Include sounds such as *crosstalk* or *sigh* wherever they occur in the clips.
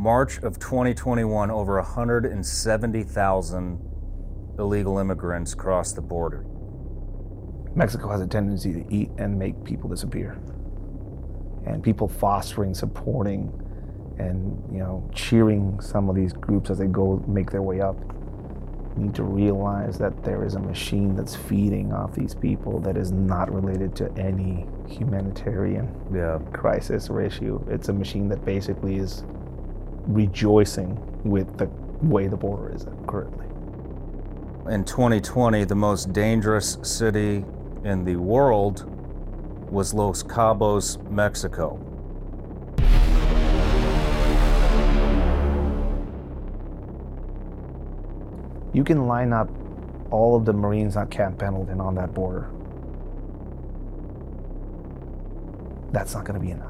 March of 2021, over 170,000 illegal immigrants crossed the border. Mexico has a tendency to eat and make people disappear. And people fostering, supporting, and you know, cheering some of these groups as they go make their way up need to realize that there is a machine that's feeding off these people that is not related to any humanitarian Yeah. crisis or issue. It's a machine that basically is rejoicing with the way the border is currently. In 2020, the most dangerous city in the world was Los Cabos, Mexico. You can line up all of the Marines on Camp Pendleton on that border. That's not going to be enough.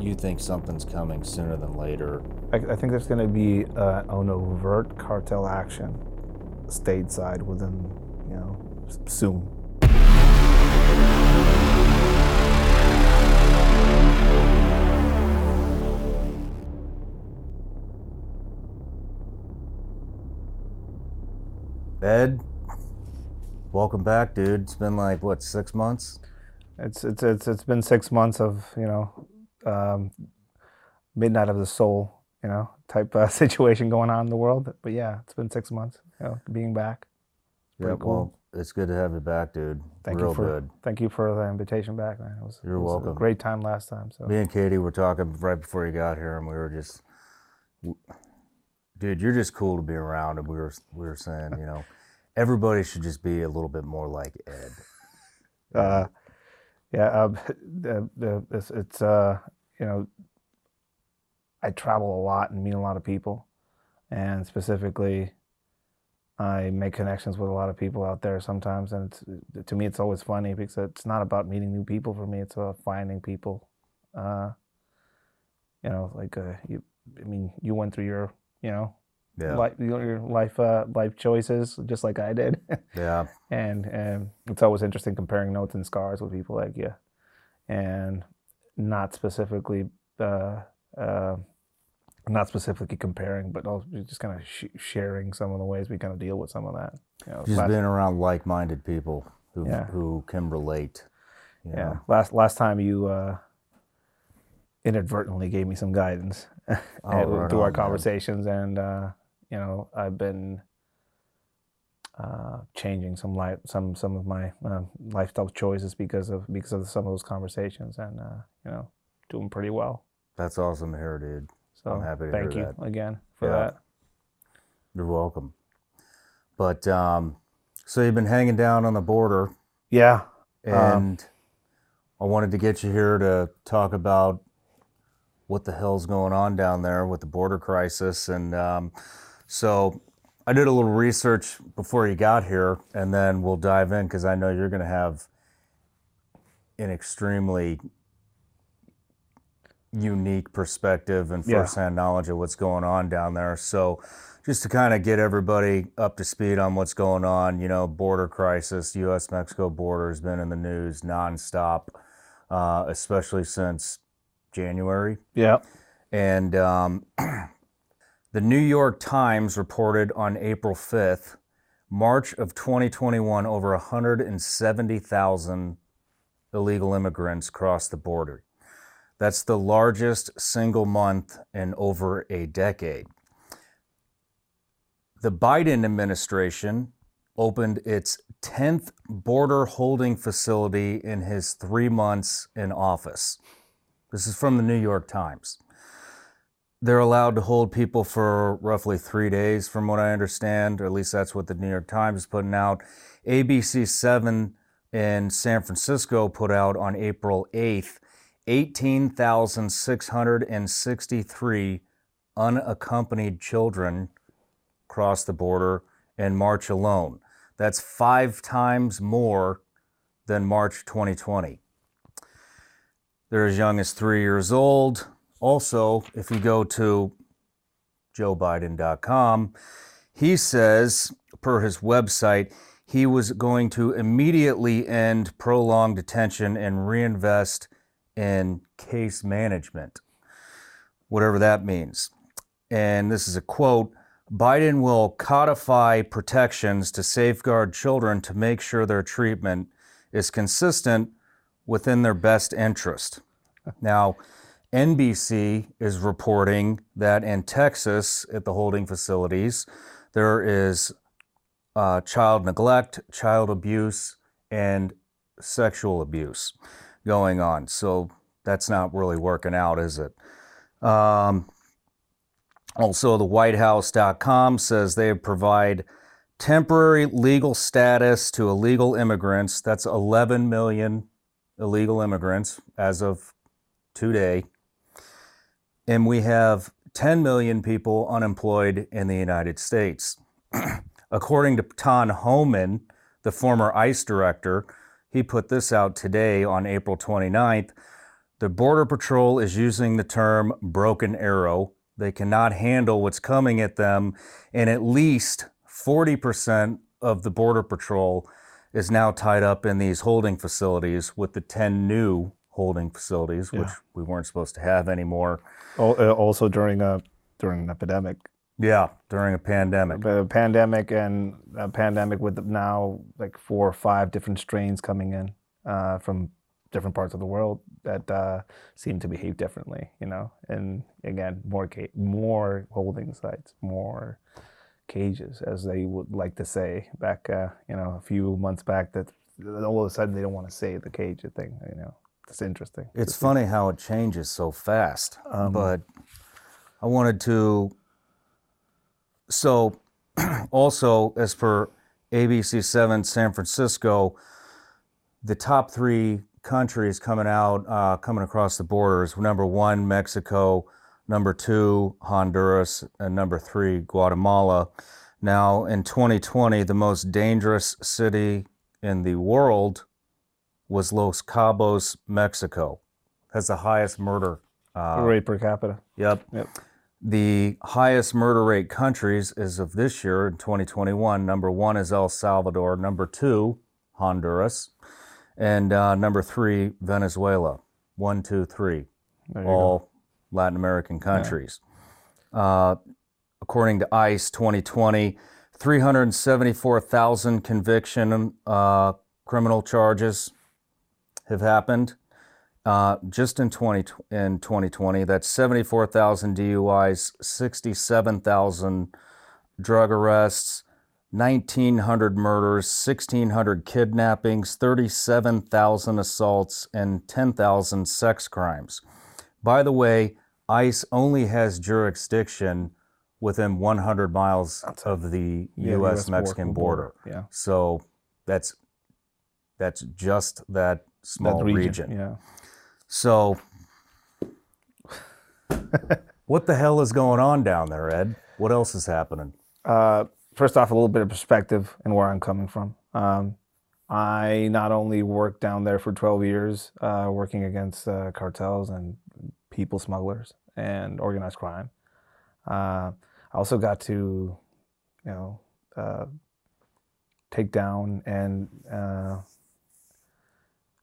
You think something's coming sooner than later. I, I think there's going to be uh, an overt cartel action stateside within, you know, soon. Ed, welcome back, dude. It's been like, what, six months? It's it's it's it's been six months of you know, um, midnight of the soul, you know, type uh, *laughs* situation going on in the world. But yeah, it's been six months, you know, being back. Yeah, cool. well, it's good to have you back, dude. Thank Real you for good. thank you for the invitation back, man. It was, You're it was welcome. A great time last time. So Me and Katie were talking right before you got here, and we were just, dude, you're just cool to be around. And we were we were saying, you know, *laughs* everybody should just be a little bit more like Ed. uh, yeah, um, *laughs* the, the, it's, it's uh, you know, I travel a lot and meet a lot of people, and specifically, I make connections with a lot of people out there sometimes, and it's, to me, it's always funny because it's not about meeting new people for me; it's about finding people. Uh, you know, like uh, you, I mean, you went through your, you know, Yeah, life, your life, uh, life choices just like I did. *laughs* yeah, and and it's always interesting comparing notes and scars with people like you, and not specifically, uh, uh, not specifically comparing, but also just kind of sh- sharing some of the ways we kind of deal with some of that. You know, just last, being around like-minded people who Yeah. who can relate. you yeah. know. Last last time you uh, inadvertently gave me some guidance Oh, *laughs* right through on, our man. conversations, and uh, you know I've been uh, changing some life some some of my uh, lifestyle choices because of because of some of those conversations, and uh, you know doing pretty well. That's awesome to hear, dude. So I'm happy to thank you that. again for Yeah. that. You're welcome. But um, so you've been hanging down on the border, Yeah, Um, and I wanted to get you here to talk about what the hell's going on down there with the border crisis. And um, so I did a little research before you got here, and then we'll dive in because I know you're going to have an extremely unique perspective and Yeah. firsthand knowledge of what's going on down there. So, just to kind of get everybody up to speed on what's going on, you know, border crisis, U.S. Mexico border has been in the news nonstop, uh, especially since January. yeah, And um, *clears throat* the New York Times reported on April 5th, March of 2021, over 170,000 illegal immigrants crossed the border. That's the largest single month in over a decade. The Biden administration opened its 10th border holding facility in his three months in office. This is from the New York Times. They're allowed to hold people for roughly three days, from what I understand, or at least that's what the New York Times is putting out. ABC 7 in San Francisco put out on April 8th 18,663 unaccompanied children crossed the border in March alone. That's five times more than March 2020. They're as young as three years old. Also, if you go to joebiden.com, he says, per his website, he was going to immediately end prolonged detention and reinvest in case management. whatever that means. And this is a quote Biden will codify protections to safeguard children to make sure their treatment is consistent within their best interest. Now, NBC is reporting that in Texas, at the holding facilities, there is uh, child neglect, child abuse, and sexual abuse going on. So that's not really working out, is it? Um, also, the WhiteHouse.com says they provide temporary legal status to illegal immigrants. That's 11 million illegal immigrants as of today. And we have 10 million people unemployed in the United States. *clears throat* According to Tom Homan, the former ICE director, he put this out today on April 29th. The Border Patrol is using the term broken arrow. They cannot handle what's coming at them, and at least 40% of the Border Patrol is now tied up in these holding facilities with the 10 new holding facilities, which we weren't supposed to have anymore. Uh, Also during a during an epidemic, Yeah, during a pandemic. a pandemic, and a pandemic with now like four or five different strains coming in uh, from different parts of the world that uh, seem to behave differently. You know, and again, more ca- more holding sites, more cages, as they would like to say back, uh, you know, a few months back. That all of a sudden they don't want to say the cage thing. You know, it's interesting. It's funny how it changes so fast, Um, but I wanted to. So, *clears throat* also, as per ABC7 San Francisco, the top three countries coming out, uh, coming across the borders number one, Mexico, number two, Honduras, and number three, Guatemala. Now, in 2020, the most dangerous city in the world was Los Cabos, Mexico. Has the highest murder. Uh, rate per capita. Yep. Yep. The highest murder rate countries is of this year in 2021. Number one is El Salvador. Number two, Honduras. And uh, number three, Venezuela. One, two, three. You go. All Latin American countries. Uh, according to ICE 2020, 374,000 conviction uh, criminal charges have happened. Uh, just in 20 in 2020, that's 74,000 DUIs, 67,000 drug arrests, 1,900 murders, 1,600 kidnappings, 37,000 assaults, and 10,000 sex crimes. By the way, ICE only has jurisdiction within 100 miles of the Yeah, U.S. US Mexican border. Yeah. So that's that's just that small That region. Yeah. So, what the hell is going on down there, Ed? What else is happening? Uh, first off, a little bit of perspective and where I'm coming from. Um, I not only worked down there for 12 years, uh, working against uh, cartels and people smugglers and organized crime. Uh, I also got to, you know, uh, take down and uh,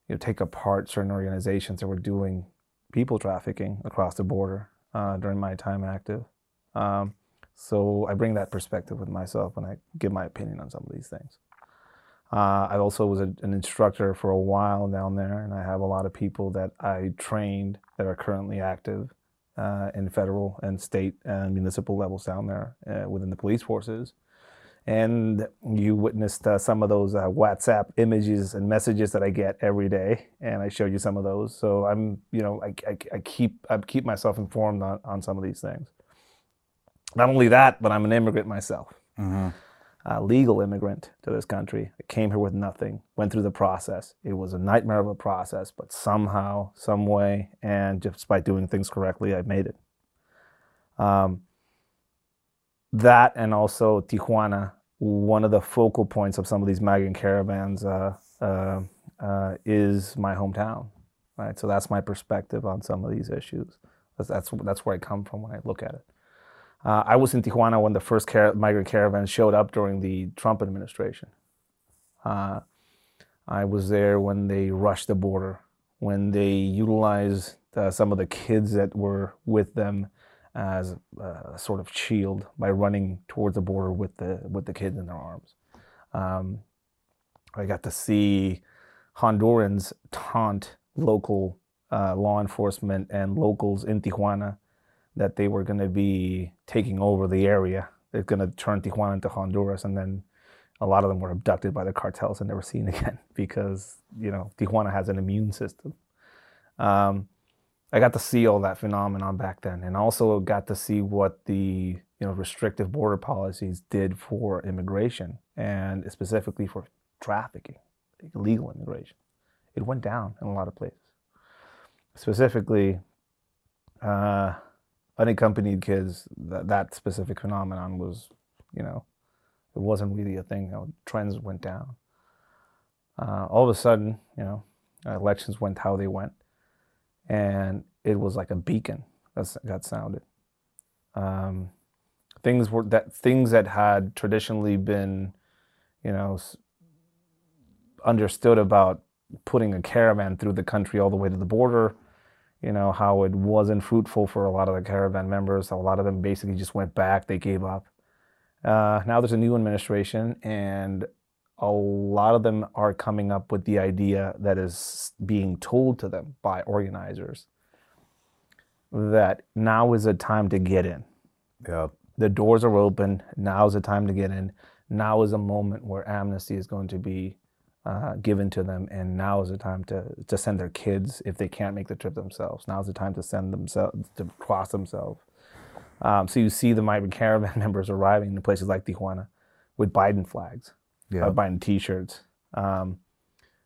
you know take apart certain organizations that were doing people trafficking across the border uh, during my time active. Um, so I bring that perspective with myself when I give my opinion on some of these things. Uh, I also was a, an instructor for a while down there, and I have a lot of people that I trained that are currently active uh, in federal and state and municipal levels down there uh, within the police forces. And you witnessed uh, some of those uh, WhatsApp images and messages that I get every day, and I showed you some of those. So I'm, you know, I, I, I keep I keep myself informed on, on some of these things. Not only that, but I'm an immigrant myself Mm-hmm. a legal immigrant to this country. I came here with nothing, went through the process. It was a nightmare of a process, but somehow, some way, and just by doing things correctly, I made it. Um, that and also Tijuana, one of the focal points of some of these migrant caravans, uh, uh, uh, is my hometown. Right, so that's my perspective on some of these issues. That's that's, that's where I come from when I look at it. Uh, I was in Tijuana when the first car- migrant caravan showed up during the Trump administration. Uh, I was there when they rushed the border, when they utilized uh, some of the kids that were with them as a sort of shield by running towards the border with the with the kids in their arms. Um, I got to see Hondurans taunt local uh, law enforcement and locals in Tijuana that they were going to be taking over the area. They're going to turn Tijuana into Honduras, and then a lot of them were abducted by the cartels and never seen *laughs* again because you know Tijuana has an immune system. Um, I got to see all that phenomenon back then, and also got to see what the you know restrictive border policies did for immigration and specifically for trafficking, illegal immigration. It went down in a lot of places. Specifically, uh, unaccompanied kids. That, that specific phenomenon was, you know, it wasn't really a thing. You know, trends went down. Uh, all of a sudden, you know, elections went how they went, and it was like a beacon that got sounded. Um, things were that things that had traditionally been, you know, understood about putting a caravan through the country all the way to the border. You know how it wasn't fruitful for a lot of the caravan members. A lot of them basically just went back. They gave up. Uh, now there's a new administration, and a lot of them are coming up with the idea that is being told to them by organizers that now is a time to get in. Yeah. The doors are open. Now is a time to get in. Now is a moment where amnesty is going to be uh, given to them, and now is the time to to send their kids if they can't make the trip themselves. Now is the time to send themselves to cross themselves. Um, so you see the migrant caravan *laughs* members arriving in places like Tijuana with Biden flags, Yeah. Biden T-shirts, um,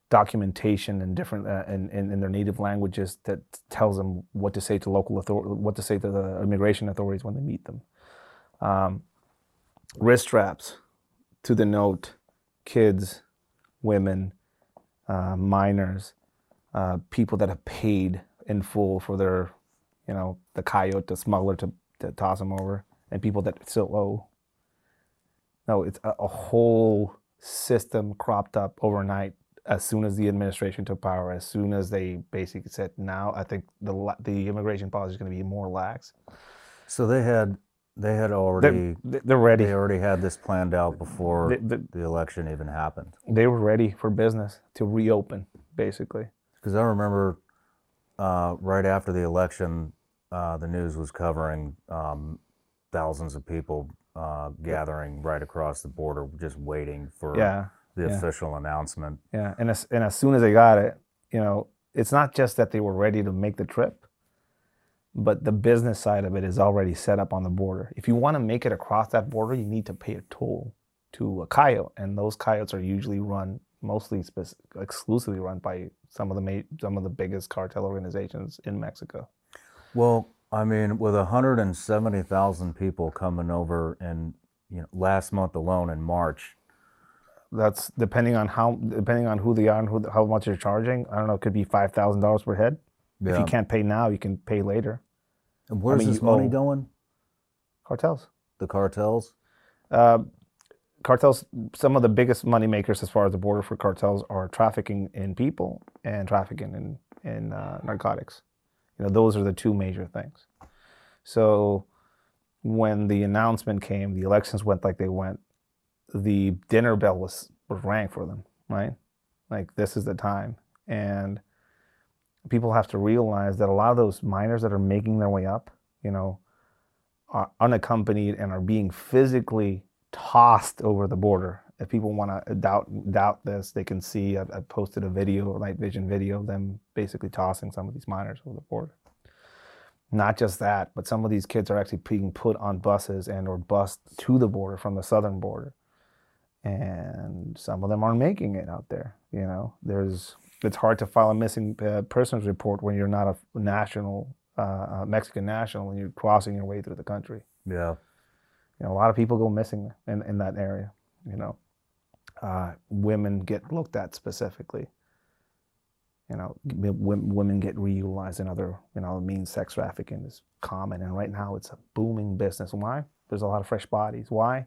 documentation in different uh, in, in, in their native languages that tells them what to say to local author- what to say to the immigration authorities when they meet them. Um, wrist straps to the note, kids, women, uh, minors, uh, people that have paid in full for their, you know, the coyote, the smuggler to, to toss them over, and people that still owe. No, it's a, a whole system cropped up overnight as soon as the administration took power, as soon as they basically said, now I think the the immigration policy is going to be more lax. So they had they had They're, already they're ready. they already had this planned out before They, they, the election even happened. they were ready for business to reopen, basically. Because I remember uh, right after the election, uh, the news was covering um, thousands of people uh, gathering right across the border, just waiting for Yeah, the yeah. official announcement. yeah. And as, and as soon as they got it, you know, it's not just that they were ready to make the trip, but the business side of it is already set up on the border. If you want to make it across that border, you need to pay a toll to a coyote, and those coyotes are usually run mostly spec- exclusively run by some of the ma- some of the biggest cartel organizations in Mexico. Well, I mean, with 170,000 people coming over in you know, last month alone in March, That's depending on how depending on who they are and who, how much you're charging. I don't know. It could be five thousand dollars per head. If you can't pay now, you can pay later. and where's mean, this money going? Cartels. The cartels? Uh, cartels. Some of the biggest money makers as far as the border for cartels are trafficking in people and trafficking in in uh, narcotics. You know, those are the two major things. So when the announcement came, the elections went like they went. The dinner bell was was rang for them, right? Like this is the time, and people have to realize that a lot of those minors that are making their way up, you know, are unaccompanied and are being physically tossed over the border. If people want to doubt doubt this, they can see. I, I posted a video, a night vision video, of them basically tossing some of these minors over the border. Not just that, but some of these kids are actually being put on buses and or bused to the border from the southern border, and some of them aren't making it out there. You know, there's it's hard to file a missing uh, persons report when you're not a national uh, uh, Mexican national when you're crossing your way through the country. Yeah. You know, a lot of people go missing in, in that area. You know, uh, women get looked at specifically. You know, women get reutilized in other, you know, means sex trafficking is common. And right now it's a booming business. Why? There's a lot of fresh bodies. Why?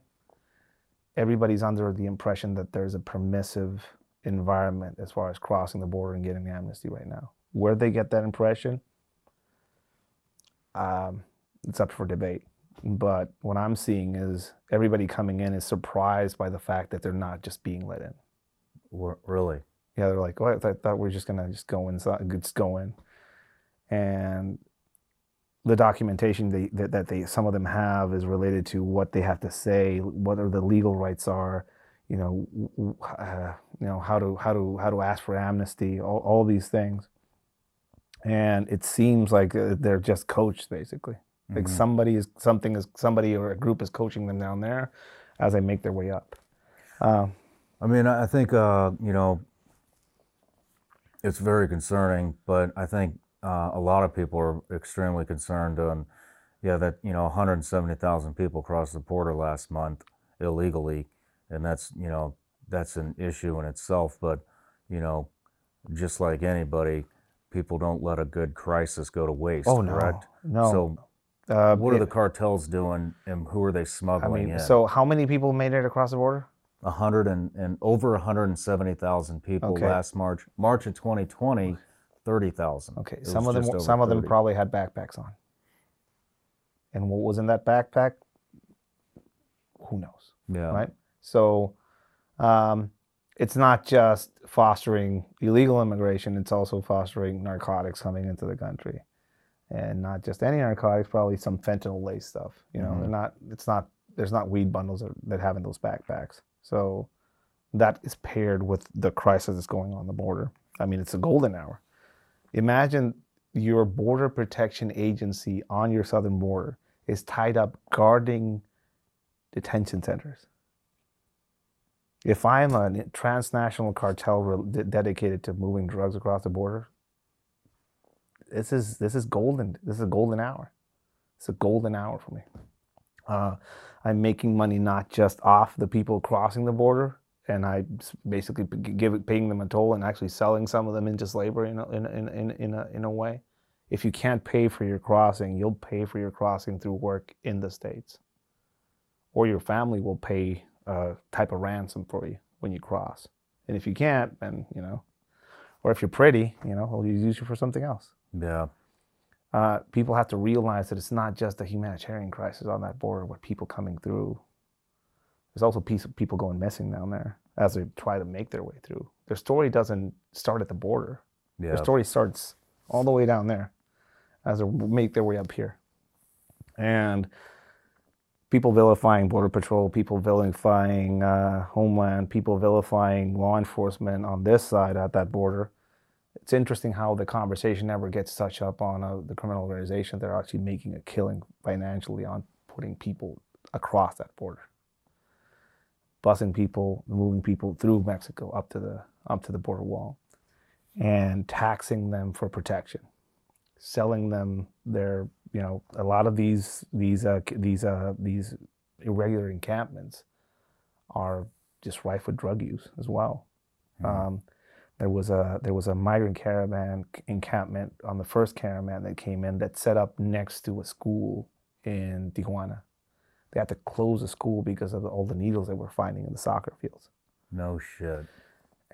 Everybody's under the impression that there's a permissive environment as far as crossing the border and getting amnesty right now. Where they get that impression, um, it's up for debate. But what I'm seeing is everybody coming in is surprised by the fact that they're not just being let in. Really? Yeah, they're like, "Oh, I thought, we are just gonna just go inside, just go in," and the documentation they, that that they some of them have is related to what they have to say, what are the legal rights are, you know, uh, you know how to how to how to ask for amnesty, all, all these things, and it seems like uh, they're just coached basically. Like Mhm. somebody is something is somebody or a group is coaching them down there as they make their way up. Um, I mean, I I think uh, you know it's very concerning, but I think uh, a lot of people are extremely concerned on, yeah, that you know 170,000 people crossed the border last month illegally, and that's you know that's an issue in itself. But you know, just like anybody, people don't let a good crisis go to waste. oh no, correct? no. So, uh, what are it- the cartels doing, and who are they I smuggling mean, in? so how many people made it across the border? a hundred and, and over 170,000 people Okay. last March. March of 2020, 30,000. Okay, It some of them, some of them probably had backpacks on. And what was in that backpack? Who knows, Yeah. right? So, um, it's not just fostering illegal immigration; it's also fostering narcotics coming into the country, and not just any narcotics, probably some fentanyl-laced stuff. You know, Mhm. they're not. It's not. There's not weed bundles that, that have in those backpacks. So, that is paired with the crisis that's going on the border. I mean, it's a golden hour. Imagine your border protection agency on your southern border is tied up guarding detention centers. If I'm a transnational cartel re- dedicated to moving drugs across the border, this is this is golden. This is a golden hour. It's a golden hour for me. Uh, I'm making money not just off the people crossing the border, and I basically give paying them a toll and actually selling some of them into slavery in a, in, in, in, in, a, in a way. If you can't pay for your crossing, you'll pay for your crossing through work in the states, or your family will pay a type of ransom for you when you cross. And if you can't, then you know, or if you're pretty, you know, they'll use you for something else Yeah. uh, people have to realize that it's not just a humanitarian crisis on that border with people coming through. There's also piece of people going missing down there as they try to make their way through. Their story doesn't start at the border. Yeah. Their story starts all the way down there as they make their way up here. And people vilifying Border Patrol, people vilifying uh, Homeland, people vilifying law enforcement on this side at that border. It's interesting how the conversation never gets touched up on uh, the criminal organization. They're actually making a killing financially on putting people across that border, busing people, moving people through Mexico up to the up to the border wall, and taxing them for protection, selling them their you know a lot of these these uh, these uh, these irregular encampments are just rife with drug use as well. Mhm. Um, there was a there was a migrant caravan encampment on the first caravan that came in that set up next to a school in Tijuana. They had to close the school because of all the needles they were finding in the soccer fields. No shit.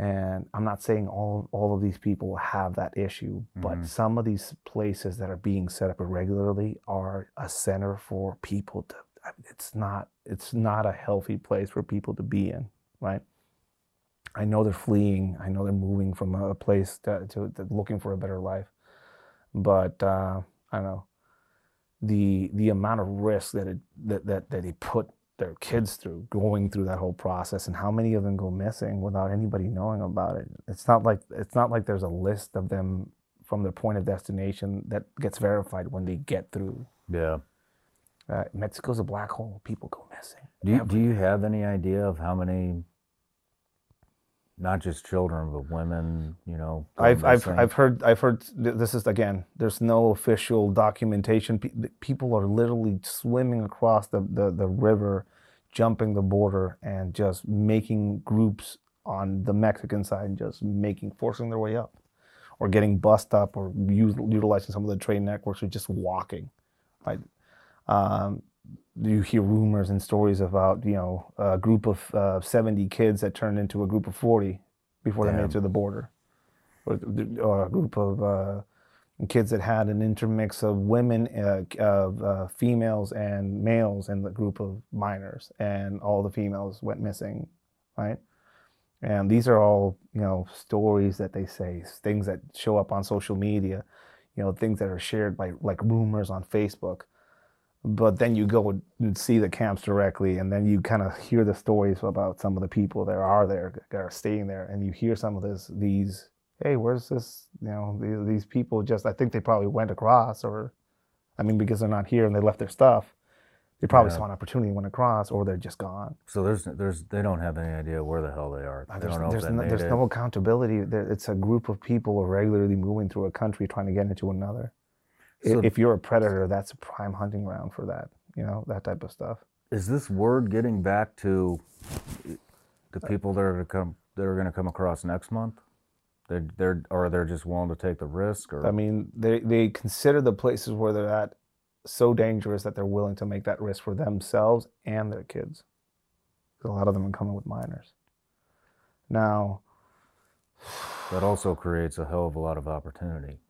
And I'm not saying all all of these people have that issue, but Mhm. some of these places that are being set up irregularly are a center for people to. I mean, It's not it's not a healthy place for people to be in, right? I know they're fleeing. I know they're moving from a place to, to, to looking for a better life, but uh, I don't know the the amount of risk that it that, that that they put their kids through going through that whole process and how many of them go missing without anybody knowing about it. It's not like it's not like there's a list of them from their point of destination that gets verified when they get through. Yeah. uh, mexico's a black hole. People go missing Do you, do you have any idea of how many, not just children, but women, you know? I've, I've. I've heard I've heard this is again there's no official documentation people are literally swimming across the, the, the river jumping the border and just making groups on the Mexican side and just making forcing their way up or getting bussed up or utilizing some of the train networks or just walking right um, you hear rumors and stories about you know a group of uh, 70 kids that turned into a group of 40 before they made it to the border or, or a group of uh, kids that had an intermix of women, uh, of uh, females and males in the group of minors, and all the females went missing, right? And these are all, you know, stories that they say, things that show up on social media, you know, things that are shared by like rumors on Facebook. But then you go and see the camps directly, and then you kind of hear the stories about some of the people that are there, that are staying there, and you hear some of this, these, hey, where's this, you know, these, these people just, I think they probably went across, or, I mean, because they're not here and they left their stuff they probably Yeah. saw an opportunity and went across, or they're just gone. So there's there's they don't have any idea where the hell they are. Uh, They There's, don't know there's, no, there's no accountability. There, it's a group of people regularly moving through a country trying to get into another. So- if you're a predator, that's a prime hunting ground for that. You know that type of stuff. Is this word getting back to the people that are to come that are going to come across next month? They're they're or they're just willing to take the risk or I mean, they they consider the places where they're at so dangerous that they're willing to make that risk for themselves and their kids. 'Cause A lot of them are coming with minors. Now, that also creates a hell of a lot of opportunity.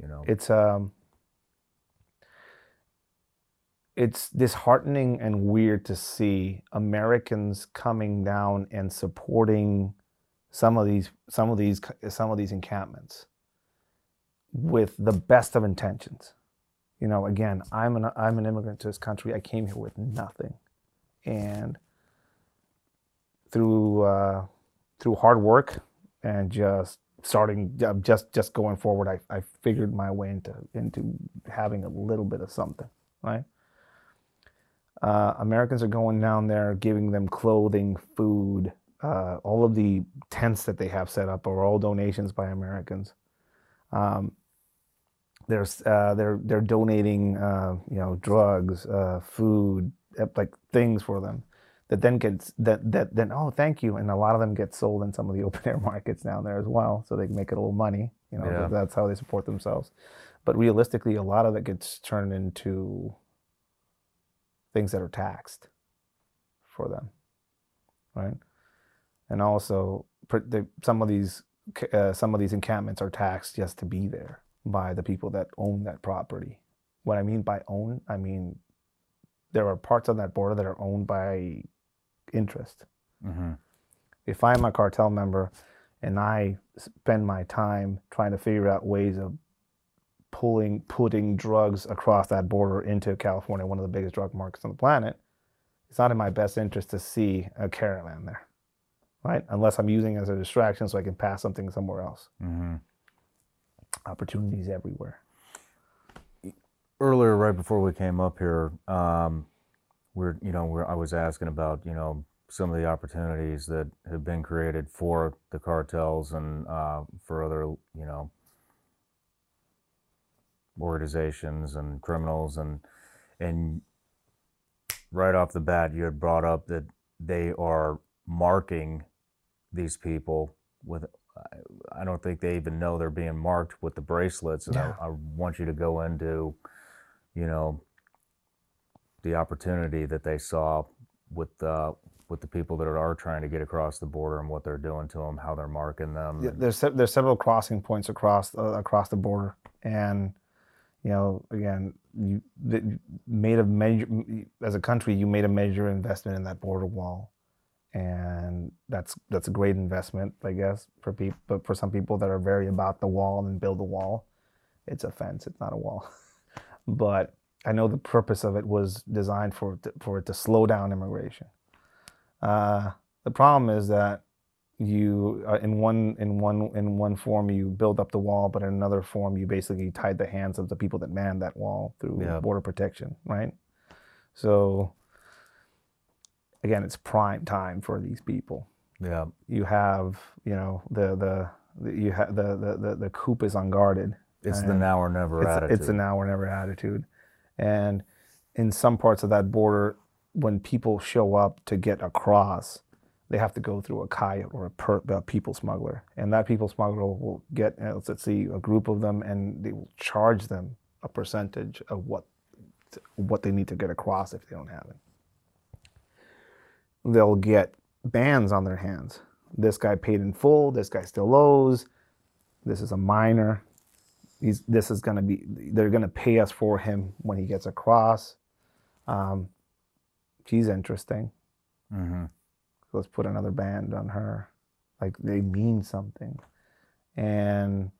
You know. it's um it's disheartening and weird to see Americans coming down and supporting some of these some of these some of these encampments with the best of intentions. You know, again, I'm an I'm an immigrant to this country. I came here with nothing, and through uh, through hard work and just starting uh, just just going forward, I, I figured my way into into having a little bit of something, right? Uh, Americans are going down there, giving them clothing, food, uh, all of the tents that they have set up are all donations by Americans. Um, there's uh, they're they're donating uh, you know drugs, uh, food, uh, like things for them that then gets that that then oh thank you and a lot of them get sold in some of the *laughs* open air markets down there as well so they can make a little money you know Yeah. that's how they support themselves but realistically a lot of it gets turned into things that are taxed for them right? And also the, some of these uh, some of these encampments are taxed just to be there by the people that own that property. What i mean by own i mean there are parts on that border that are owned by interest. Hmm if I'm a cartel member and I spend my time trying to figure out ways of pulling putting drugs across that border into California, one of the biggest drug markets on the planet, it's not in my best interest to see a caravan there. Right? Unless I'm using it as a distraction so I can pass something somewhere else. hmm Opportunities everywhere. Earlier, right before we came up here, um, we're you know we're, I was asking about you know some of the opportunities that have been created for the cartels and uh, for other you know organizations and criminals and and right off the bat you had brought up that they are marking these people with I- don't think they even know they're being marked with the bracelets and Yeah. I, I want you to go into you know the opportunity that they saw with uh, with the people that are trying to get across the border and what they're doing to them, how they're marking them. Yeah, there's there's several crossing points across uh, across the border, and you know, again, you made a major as a country, you made a major investment in that border wall, and that's that's a great investment, I guess, for people. But for some people that are very about the wall and build a wall, it's a fence. It's not a wall. *laughs* but I know the purpose of it was designed for it to, for it to slow down immigration. Uh, the problem is that you uh, in one in one in one form you build up the wall, but in another form you basically tied the hands of the people that man that wall through Yeah. border protection, right? So again, it's prime time for these people. yeah, You have you know the the, the you have the, the the the coop is unguarded. it's the now or never it's, attitude. it's a now or never attitude. And in some parts of that border, when people show up to get across, they have to go through a coyote or a, per, a people smuggler. And that people smuggler will get, uh, let's see, a group of them and they will charge them a percentage of what, what they need to get across if they don't have it. They'll get bans on their hands. This guy paid in full, this guy still owes, this is a minor, He's, this is going to be, they're going to pay us for him when he gets across. Um, she's interesting. Mm-hmm. Let's put another band on her. Like they mean something. And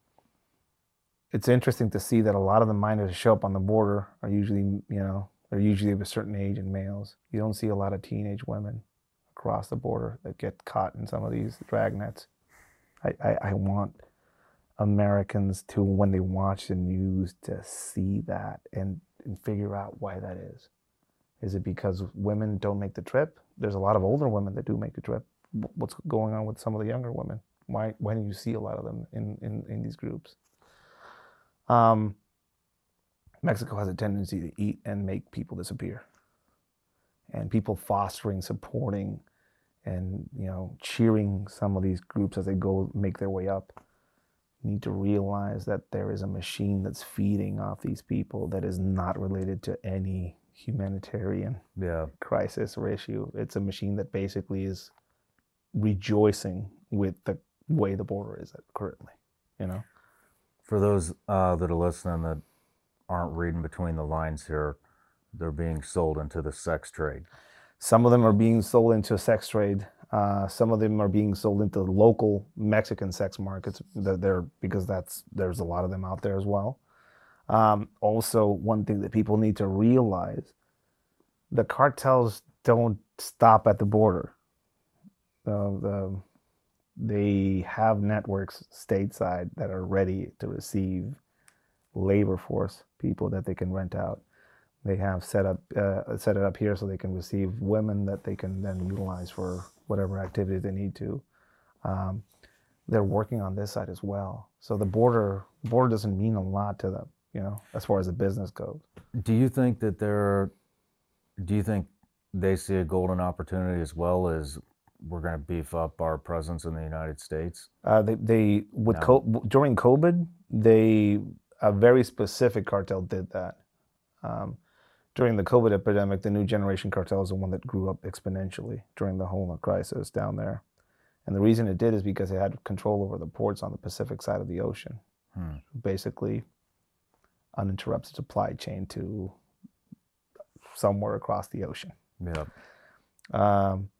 it's interesting to see that a lot of the minors that show up on the border are usually, you know, they're usually of a certain age and males. You don't see a lot of teenage women across the border that get caught in some of these dragnets. I, I, I want Americans to, when they watch the news, to see that and, and figure out why that is. Is it because women don't make the trip? There's a lot of older women that do make the trip. What's going on with some of the younger women? Why, why do you see a lot of them in, in, in these groups? Um, Mexico has a tendency to eat and make people disappear. And people fostering, supporting, and you know, cheering some of these groups as they go make their way up need to realize that there is a machine that's feeding off these people that is not related to any humanitarian Yeah. crisis or issue. It's a machine that basically is rejoicing with the way the border is at currently. You know, For those uh, that are listening that aren't reading between the lines here, they're being sold into the sex trade. some of them are being sold into a sex trade. Uh, some of them are being sold into local Mexican sex markets. They're, they're because that's there's a lot of them out there as well. Um, also, one thing that people need to realize: the cartels don't stop at the border. Uh, the, they have networks stateside that are ready to receive labor force people that they can rent out. They have set up uh, set it up here so they can receive women that they can then utilize for whatever activities they need to. Um, they're working on this side as well. So the border border doesn't mean a lot to them, you know, as far as the business goes. Do you think that they're, do you think they see a golden opportunity as well as we're going to beef up our presence in the United States? Uh, they, they with No. co- during COVID, they a very specific cartel did that. Um, during the COVID epidemic, the new generation cartel is the one that grew up exponentially during the whole crisis down there. And the reason it did is because it had control over the ports on the Pacific side of the ocean. Hmm. Basically, uninterrupted supply chain to somewhere across the ocean. Yeah. Um,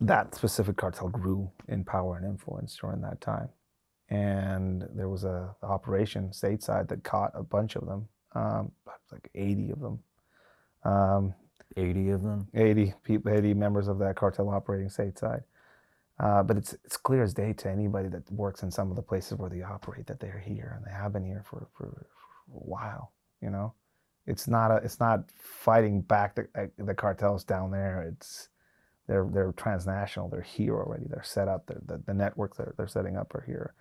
that specific cartel grew in power and influence during that time. And there was a operation stateside that caught a bunch of them, um, like 80 of them. Um, 80 of them? 80 people, 80 members of that cartel operating stateside. Uh, but it's it's clear as day to anybody that works in some of the places where they operate that they're here and they have been here for, for, a while. You know, it's not a it's not fighting back the uh, the cartels down there. It's they're they're transnational. They're here already. They're set up. They're, the the networks they're they're setting up are here.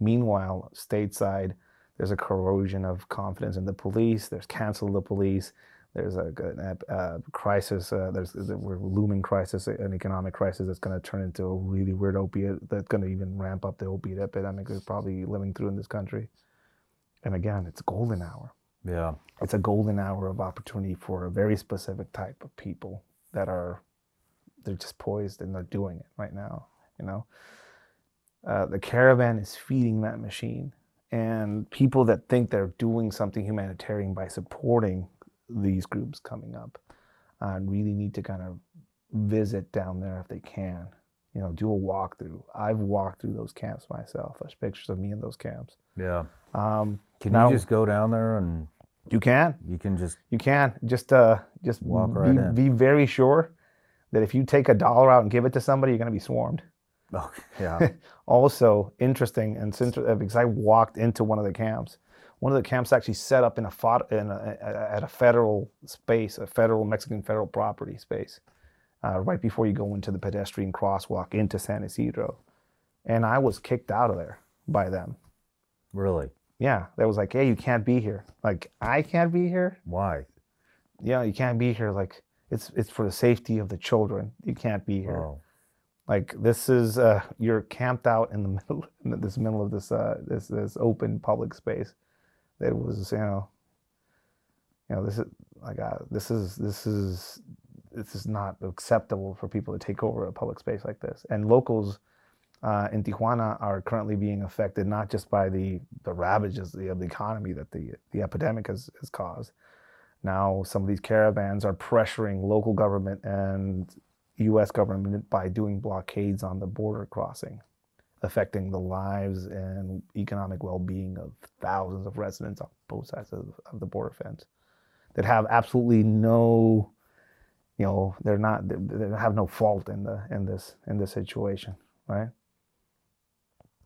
Meanwhile, stateside, there's a corrosion of confidence in the police. There's cancel the police there's a, ep- uh, crisis. Uh, there's a looming crisis, an economic crisis that's going to turn into a really weird opiate that's going to even ramp up the opiate epidemic we're probably living through in this country. And again, it's a golden hour. Yeah. It's a golden hour of opportunity for a very specific type of people that are they're just poised and they're doing it right now. You know, uh, the caravan is feeding that machine, and people that think they're doing something humanitarian by supporting these groups coming up uh, really need to kind of visit down there if they can. You know, do a walkthrough. I've walked through those camps myself. There's pictures of me in those camps. Yeah. Um, Can you just go down there and you can, you can just, you can just uh, just Walk be, right in. be very sure that if you take a dollar out and give it to somebody, you're going to be swarmed. oh, yeah. *laughs* also interesting and since because I walked into one of the camps, one of the camps actually set up in a, in a a- at a federal space, a federal Mexican federal property space, uh, right before you go into the pedestrian crosswalk into San Ysidro, and I was kicked out of there by them. really? Yeah, that was like, hey, you can't be here. Like I can't be here. Why? Yeah, you can't be here. Like it's it's for the safety of the children. You can't be here. Oh, Like this is uh, you're camped out in the *laughs* middle, in this middle of this uh, this this open public space. That was you know, you know this is like uh, this is this is this is not acceptable for people to take over a public space like this. And locals uh, in Tijuana are currently being affected not just by the, the ravages of the economy that the, the epidemic has, has caused. Now, some of these caravans are pressuring local government and U.S. government by doing blockades on the border crossing, affecting the lives and economic well-being of thousands of residents on both sides of, of the border fence that have absolutely no, you know, they're not, they have no fault in the in this in this situation, right?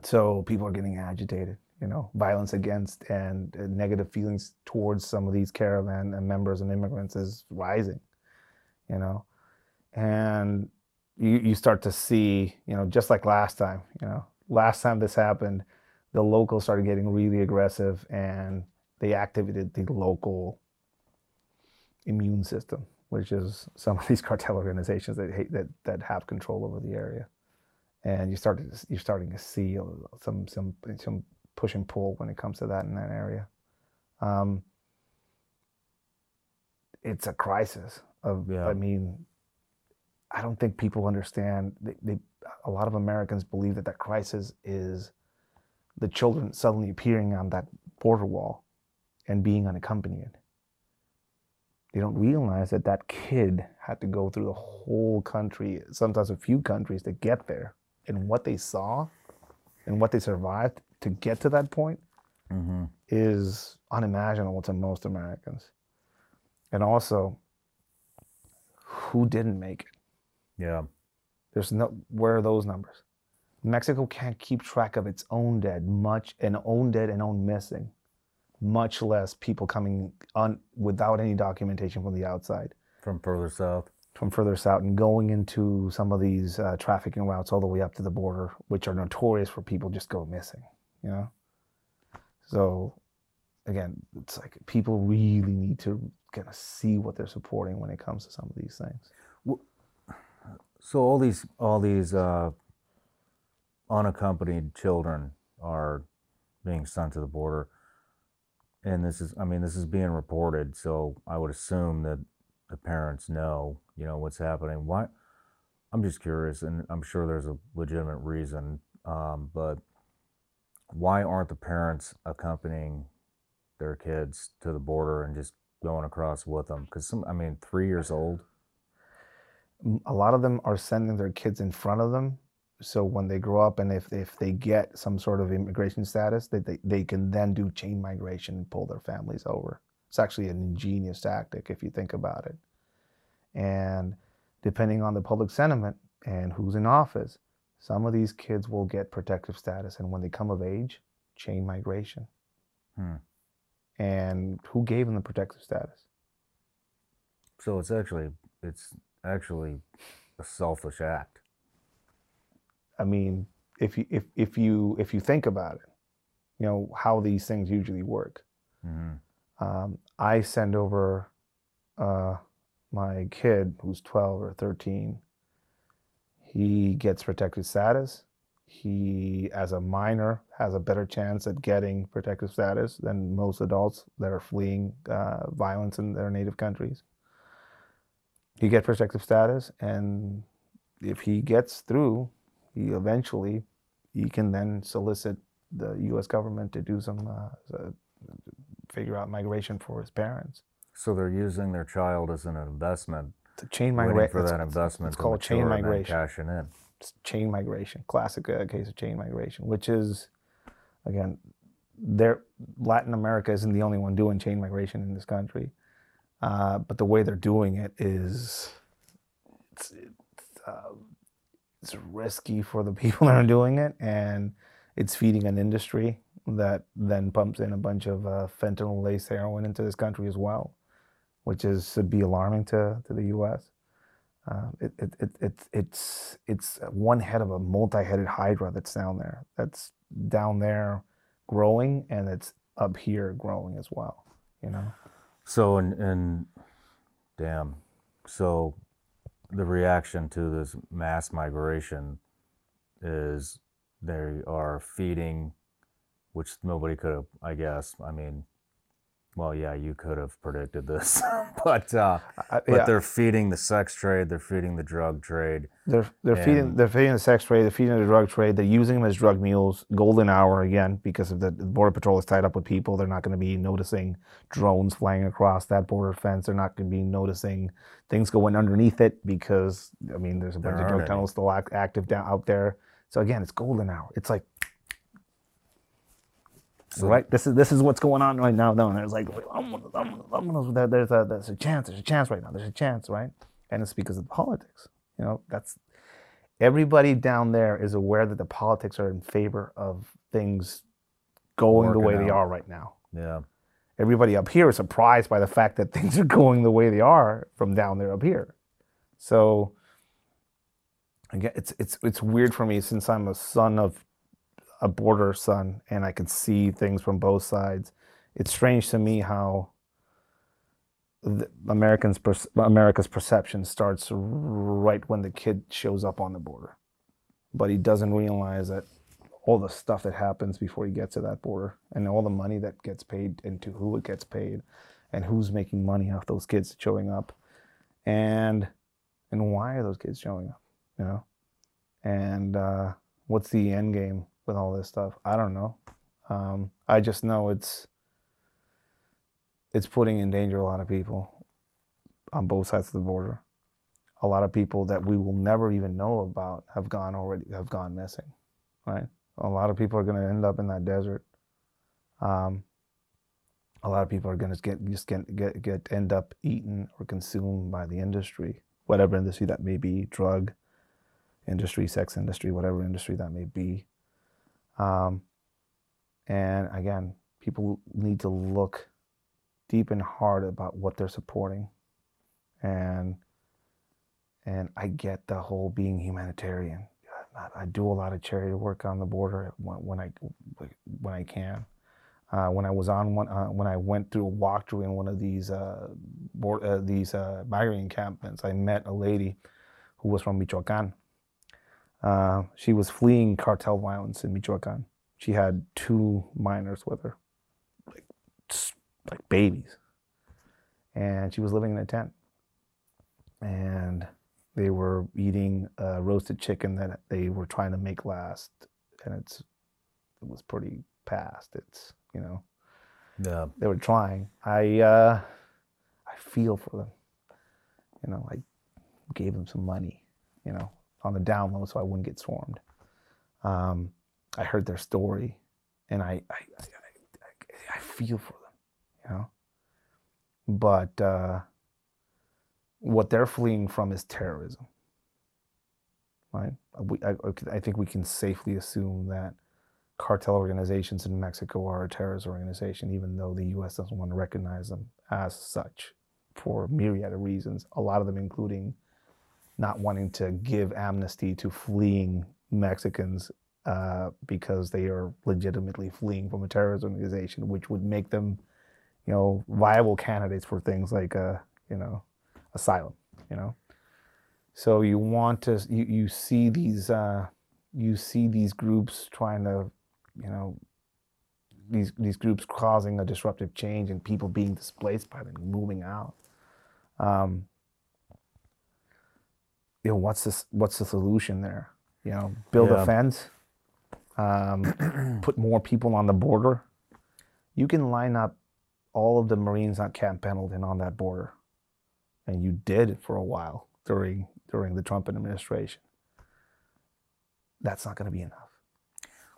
So people are getting agitated, you know, violence against and uh, negative feelings towards some of these caravan and members and immigrants is rising, you know, and you, you start to see, you know, just like last time, you know, last time this happened, the locals started getting really aggressive and they activated the local immune system, which is some of these *laughs* cartel organizations that hate, that that have control over the area and you start to, you're starting to see some some some push and pull when it comes to that in that area. Um, it's a crisis of Yeah. I mean, I don't think people understand. They, they a lot of Americans believe that that crisis is the children suddenly appearing on that border wall and being unaccompanied. They don't realize that that kid had to go through the whole country, sometimes a few countries, to get there and what they saw and what they survived to get to that point Mm-hmm. is unimaginable to most Americans. And also, who didn't make it? Yeah. There's no where are those numbers? Mexico can't keep track of its own dead, much and own dead and own missing, much less people coming on without any documentation from the outside. From further south. From further south and going into some of these uh, trafficking routes all the way up to the border, which are notorious for people just go missing, you know? So, again, it's like people really need to kind of see what they're supporting when it comes to some of these things. So all these all these uh, unaccompanied children are being sent to the border, and this is I mean this is being reported. So I would assume that the parents know you know what's happening. Why? I'm just curious, and I'm sure there's a legitimate reason, um, but why aren't the parents accompanying their kids to the border and just going across with them? Because some, I mean, three years old. A lot of them are sending their kids in front of them. So when they grow up and if, if they get some sort of immigration status, they, they, they can then do chain migration and pull their families over. It's actually an ingenious tactic if you think about it. And depending on the public sentiment and who's in office, some of these kids will get protective status. And when they come of age, chain migration. Hmm. And who gave them the protective status? So it's actually it's actually a selfish act. I mean, if you if, if you if you think about it, you know how these things usually work. hmm Um, I send over uh, my kid who's 12 or 13. He gets protected status. He, as a minor, has a better chance at getting protective status than most adults that are fleeing uh, violence in their native countries. He gets protective status, and if he gets through, he eventually he can then solicit the U.S. government to do some uh, figure out migration for his parents. So they're using their child as an investment, To chain migration. for that investment it's called chain migration. cashing in. chain migration, classic uh, case of chain migration, which is, again, there. Latin America isn't the only one doing chain migration in this country, uh, but the way they're doing it is, it's it's, uh, it's risky for the *laughs* people that are doing it, and it's feeding an industry that then pumps in a bunch of uh, fentanyl-laced heroin into this country as well, which is should be alarming to to the U.S. Uh, it, it, it, it, it's it's one head of a multi-headed hydra that's down there. That's down there growing, and it's up here growing as well. You know, So and and damn, so the reaction to this mass migration is they are feeding, which nobody could have. I guess. I mean, well, yeah, you could have predicted this, *laughs* but uh, I- but yeah. they're feeding the sex trade, they're feeding the drug trade. They're they're feeding they're feeding the sex trade. They're feeding the drug trade. They're using them as drug mules. Golden hour again because of the, the border patrol is tied up with people. They're not going to be noticing drones flying across that border fence. They're not going to be noticing things going underneath it because I mean there's a bunch of drug any. tunnels still act, active down out there. So again, it's golden hour. It's like So- right. This is this is what's going on right now. No, and it's like I'm gonna, I'm gonna, I'm there's a there's a chance. There's a chance right now. There's a chance, right? And it's because of the politics. You know, that's everybody down there is aware that the politics are in favor of things going the Working way they are right now. Yeah, Everybody up here is surprised by the fact that *laughs* things are going the way they are from down there up here. So again, it's it's it's weird for me since I'm a son of a border son and I can see things from both sides. It's strange to me how Americans America's perception starts right when the kid shows up on the border, but he doesn't realize that all the stuff that happens before he gets to that border and all the money that gets paid and to who it gets paid and who's making money off those kids showing up. And and why are those kids showing up you know? And uh, what's the end game with all this stuff. I don't know. Um, i just know it's it's putting in danger a lot of people on both sides of the border. A lot of people that we will never even know about have gone already have gone missing right? A lot of people are going to end up in that desert. Um, a lot of people are going to get just get, get get end up eaten or consumed by the industry whatever industry that may be drug industry sex industry whatever industry that may be um, and again people need to look deep and hard about what they're supporting and and i get the whole being humanitarian I- do a lot of charity work on the border when, when I when I can. Uh, when I was on one, uh, when I went through a walkthrough in one of these uh, board, uh, these uh, migrant encampments, I met a lady who was from Michoacan. Uh, she was fleeing cartel violence in Michoacan. She had two minors with her, like like babies, and she was living in a tent. And they were eating uh, roasted chicken that they were trying to make last, and it's it was pretty past. It's you know yeah, they were trying. I uh, I feel for them. You know, I gave them some money. You know, on the down low, so I wouldn't get swarmed. Um, I heard their story, and I I, I, I I feel for them. You know, but. Uh, what they're fleeing from is terrorism. Right? I, I think we can safely assume that cartel organizations in Mexico are a terrorist organization, even though the U.S. doesn't want to recognize them as such for myriad of reasons. A lot of them, including not wanting to give amnesty to fleeing Mexicans uh, because they are legitimately fleeing from a terrorist organization, which would make them, you know, viable candidates for things like, uh, you know, asylum, you know. So you want to you, you see these uh, you see these groups trying to, you know, these these groups causing a disruptive change and people being displaced by them, moving out. Um, you know, what's this? What's the solution there? You know, build Yeah. a fence, um, *clears throat* put more people on the border. You can line up all of the Marines on Camp Pendleton on that border and you did for a while during during the Trump administration. That's not going to be enough.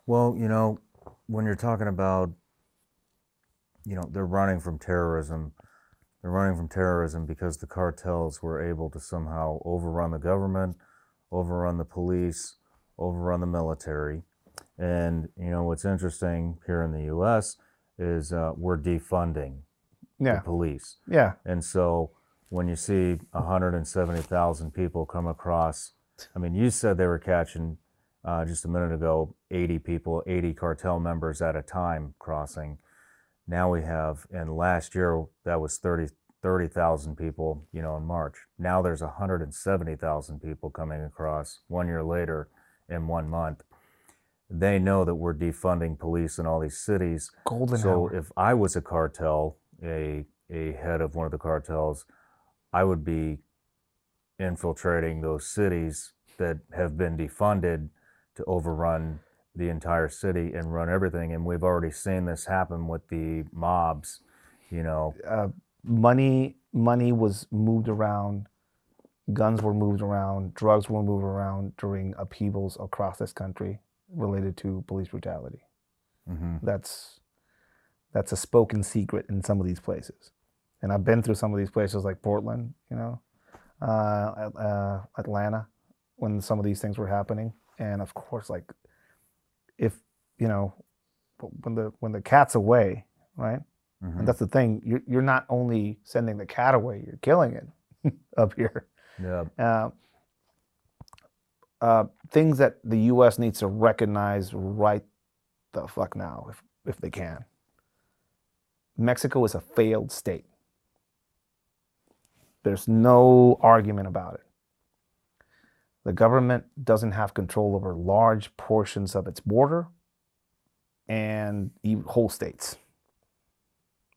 Well, you know, when you're talking about, you know, they're running from terrorism, they're running from terrorism because the cartels were able to somehow overrun the government, overrun the police, overrun the military. And, you know, what's interesting here in the U.S. is uh, we're defunding the police. yeah, And so when you see 170,000 people come across, I mean, you said they were catching uh, just a minute ago 80 people, 80 cartel members at a time crossing. Now we have, and last year that was 30 30,000 people, you know, in March. Now there's 170,000 people coming across one year later in one month. They know that we're defunding police in all these cities. golden So hour. if I was a cartel a a head of one of the cartels, I would be infiltrating those cities that have been defunded to overrun the entire city and run everything. And we've already seen this happen with the mobs. You know, uh, money money was moved around, guns were moved around, drugs were moved around during upheavals across this country related to police brutality. hmm That's that's a spoken secret in some of these places, and I've been through some of these places like Portland, you know, uh, uh, Atlanta, when some of these things were happening, and of course, like if you know, when the when the cat's away, right? hmm And that's the thing. You're, you're not only sending the cat away, you're killing it *laughs* up here. yeah, Uh, uh, things that the U.S. needs to recognize right the fuck now, if, if they can. Mexico is a failed state. There's no argument about it. The government doesn't have control over large portions of its border and whole states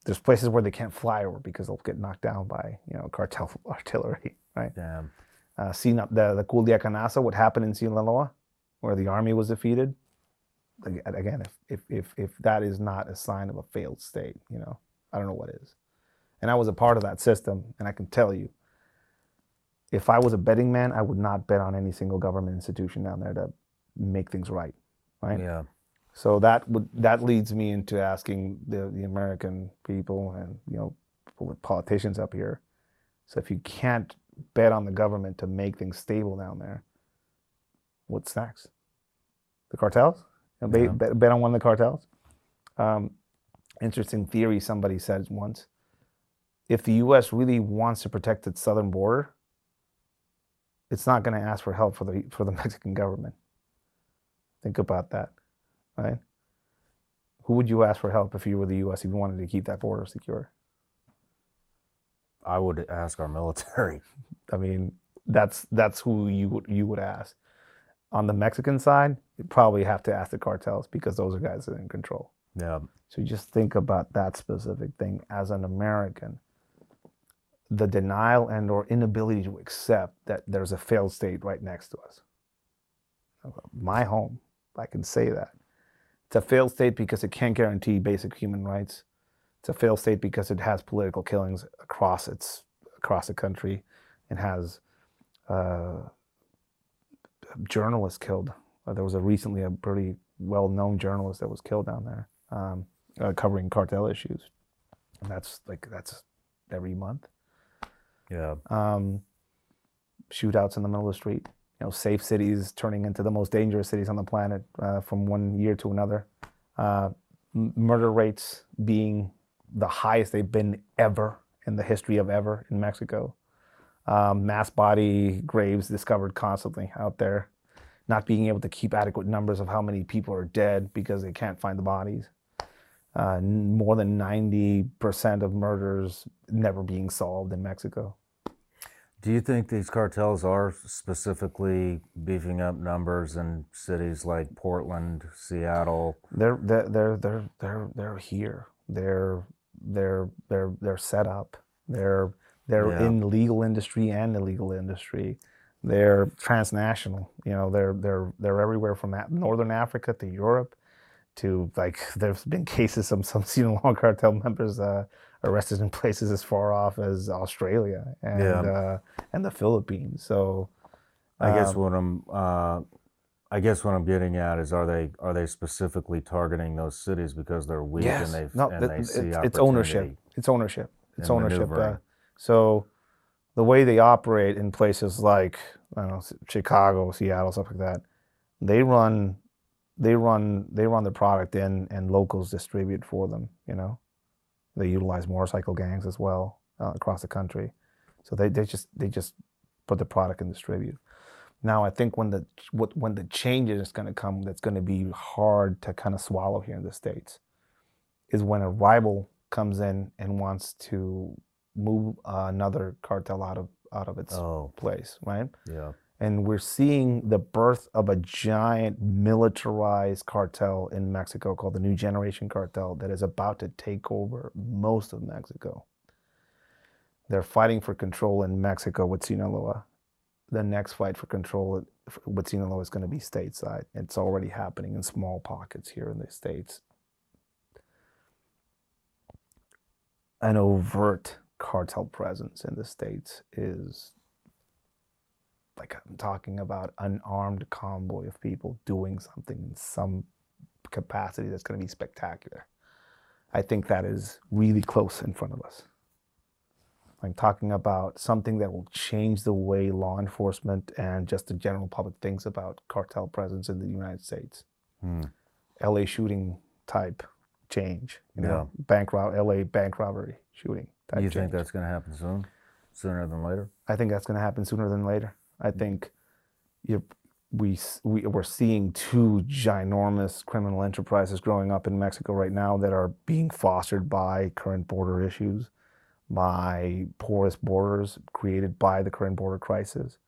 there's places where they can't fly over because they'll get knocked down by you know cartel *laughs* artillery, right? damn, Uh, the the Culiacanazo, what happened in Sinaloa, where the army was defeated. Again, if, if if if that is not a sign of a failed state, you know, I don't know what is. And I was a part of that system, and I can tell you, if I was a betting man, I would not bet on any single government institution down there to make things right, right? yeah, So that would that leads me into asking the, the American people and you know politicians up here. So if you can't bet on the government to make things stable down there, what's next? The cartels? You know, bet, Yeah. bet, bet on one of the cartels. Um, interesting theory somebody said once. If the U.S. really wants to protect its southern border, it's not going to ask for help for the for the *laughs* Mexican government. Think about that right? Who would you ask for help if you were the U.S. if you wanted to keep that border secure? I would ask our military. *laughs* I mean, that's that's who you would you would ask. On the Mexican side, you probably have to ask the cartels because those are guys that are in control. Yeah, So just think about that specific thing as an American. The denial and or inability to accept that there's a failed state right next to us. My home, I can say that. It's a failed state because it can't guarantee basic human rights. It's a failed state because it has political killings across its across the country. It has uh, journalists killed. Uh, there was a recently a pretty well-known journalist that was killed down there, um, uh, covering cartel issues. And that's like that's every month. Yeah, Um, shootouts in the middle of the street. You know, safe cities turning into the most dangerous cities on the planet uh, from one year to another. Uh, murder rates being the highest they've been ever in the history of ever in Mexico. Um, mass body graves discovered constantly out there. Not being able to keep adequate numbers of how many people are dead because they can't find the bodies. Uh, more than 90% of murders never being solved in Mexico. Do you think these cartels are specifically beefing up numbers in cities like Portland, Seattle? They're they're they're they're they're, they're here. They're they're they're they're set up. They're they're Yeah. in legal industry and illegal industry. They're transnational. You know, they're they're they're everywhere from northern Africa to Europe to like there's been cases of some *laughs* Sinaloa cartel members uh, arrested in places as far off as Australia and Yeah. uh, and the Philippines. So I guess um, what I'm, uh, I guess what I'm getting at is, are they are they specifically targeting those cities because they're weak Yes. and they no, and th- they it's, see it's ownership. It's ownership. It's ownership. Uh, so the way they operate in places like I don't know, Chicago, Seattle, stuff like that, they run, they run, they run the product in, and locals distribute for them. You know, they utilize motorcycle gangs as well uh, across the country. So they, they just they just put the product and distribute. Now I think when the what when the change is going to come, that's going to be hard to kind of swallow here in the states, is when a rival comes in and wants to move uh, another cartel out of out of its Oh, place, right? yeah, And we're seeing the birth of a giant militarized cartel in Mexico called the New Generation Cartel that is about to take over most of Mexico. They're fighting for control in Mexico with Sinaloa. The next fight for control with Sinaloa is going to be stateside. It's already happening in small pockets here in the States. An overt cartel presence in the States is like I'm talking about an armed convoy of people doing something in some capacity that's going to be spectacular. I think that is really close in front of us. I'm talking about something that will change the way law enforcement and just the general public thinks about cartel presence in the United States. Hmm. LA shooting type change, you know, bank rob LA bank robbery shooting type You change. think that's going to happen soon? Sooner than later? I think that's going to happen sooner than later. I think you we, we we're seeing two ginormous criminal enterprises growing up in Mexico right now that are being fostered by current border issues, by porous borders created by the current border crisis,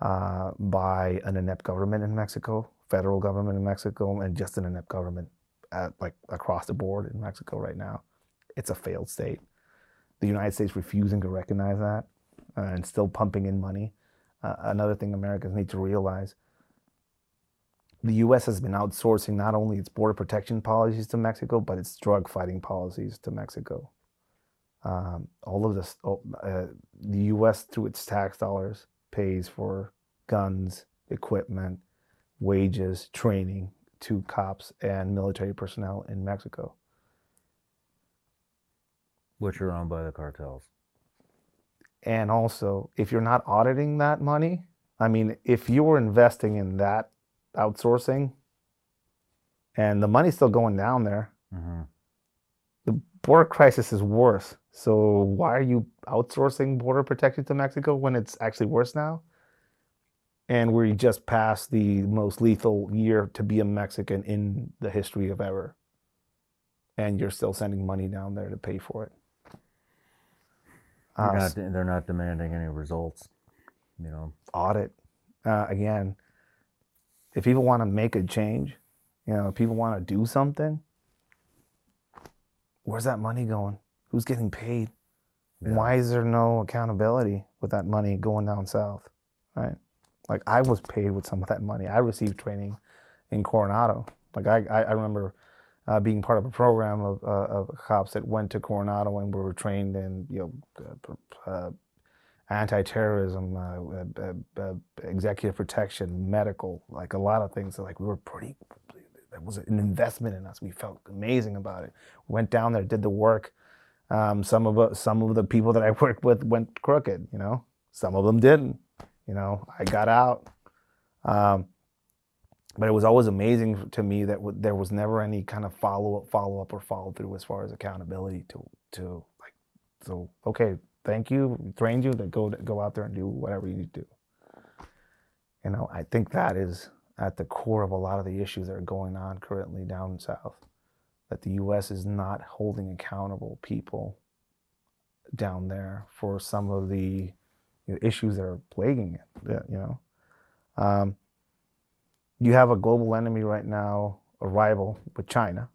uh, by an inept government in Mexico, federal government in Mexico, and just an inept government at, like across the board in Mexico right now. It's a failed state. The United States refusing to recognize that uh, and still pumping in money. Uh, another thing Americans need to realize the U.S. has been outsourcing not only its border protection policies to Mexico, but its drug fighting policies to Mexico. Um, all of this, uh, the U.S. through its tax dollars pays for guns, equipment, wages, training to cops and military personnel in Mexico. Which are owned by the cartels. And also, if you're not auditing that money, I mean, if you were investing in that outsourcing and the money's still going down there, hmm the border crisis is worse. So why are you outsourcing border protection to Mexico when it's actually worse now? And we just passed the most lethal year to be a Mexican in the history of ever. And you're still sending money down there to pay for it. They're, Uh, not, they're not demanding any results. You know, audit uh, again if people want to make a change you know if people want to do something where's that money going? Who's getting paid? Yeah. why is there no accountability with that money going down south right? Like i was paid with some of that money. I received training in coronado. Like i, I, I remember uh, being part of a program of, uh, of cops that went to coronado and were trained in you know uh, uh, anti-terrorism, uh, uh, executive protection, medical, like a lot of things. Like we were pretty. That was an investment in us. We felt amazing about it. Went down there, did the work. Um, some of some of the people that I *laughs* worked with went crooked. You know, some of them didn't. You know, I got out. Um, but it was always amazing to me that w- there was never any kind of follow up, follow up, or follow through as far as accountability to to like. So okay, thank you, trained you, then go go out there and do whatever you need to do. You know, I think that is at the core of a lot of the issues that are going on currently down south. That the U.S. is not holding accountable people down there for some of the you know, issues that are plaguing it. You know, um, you have a global enemy right now, a rival with China.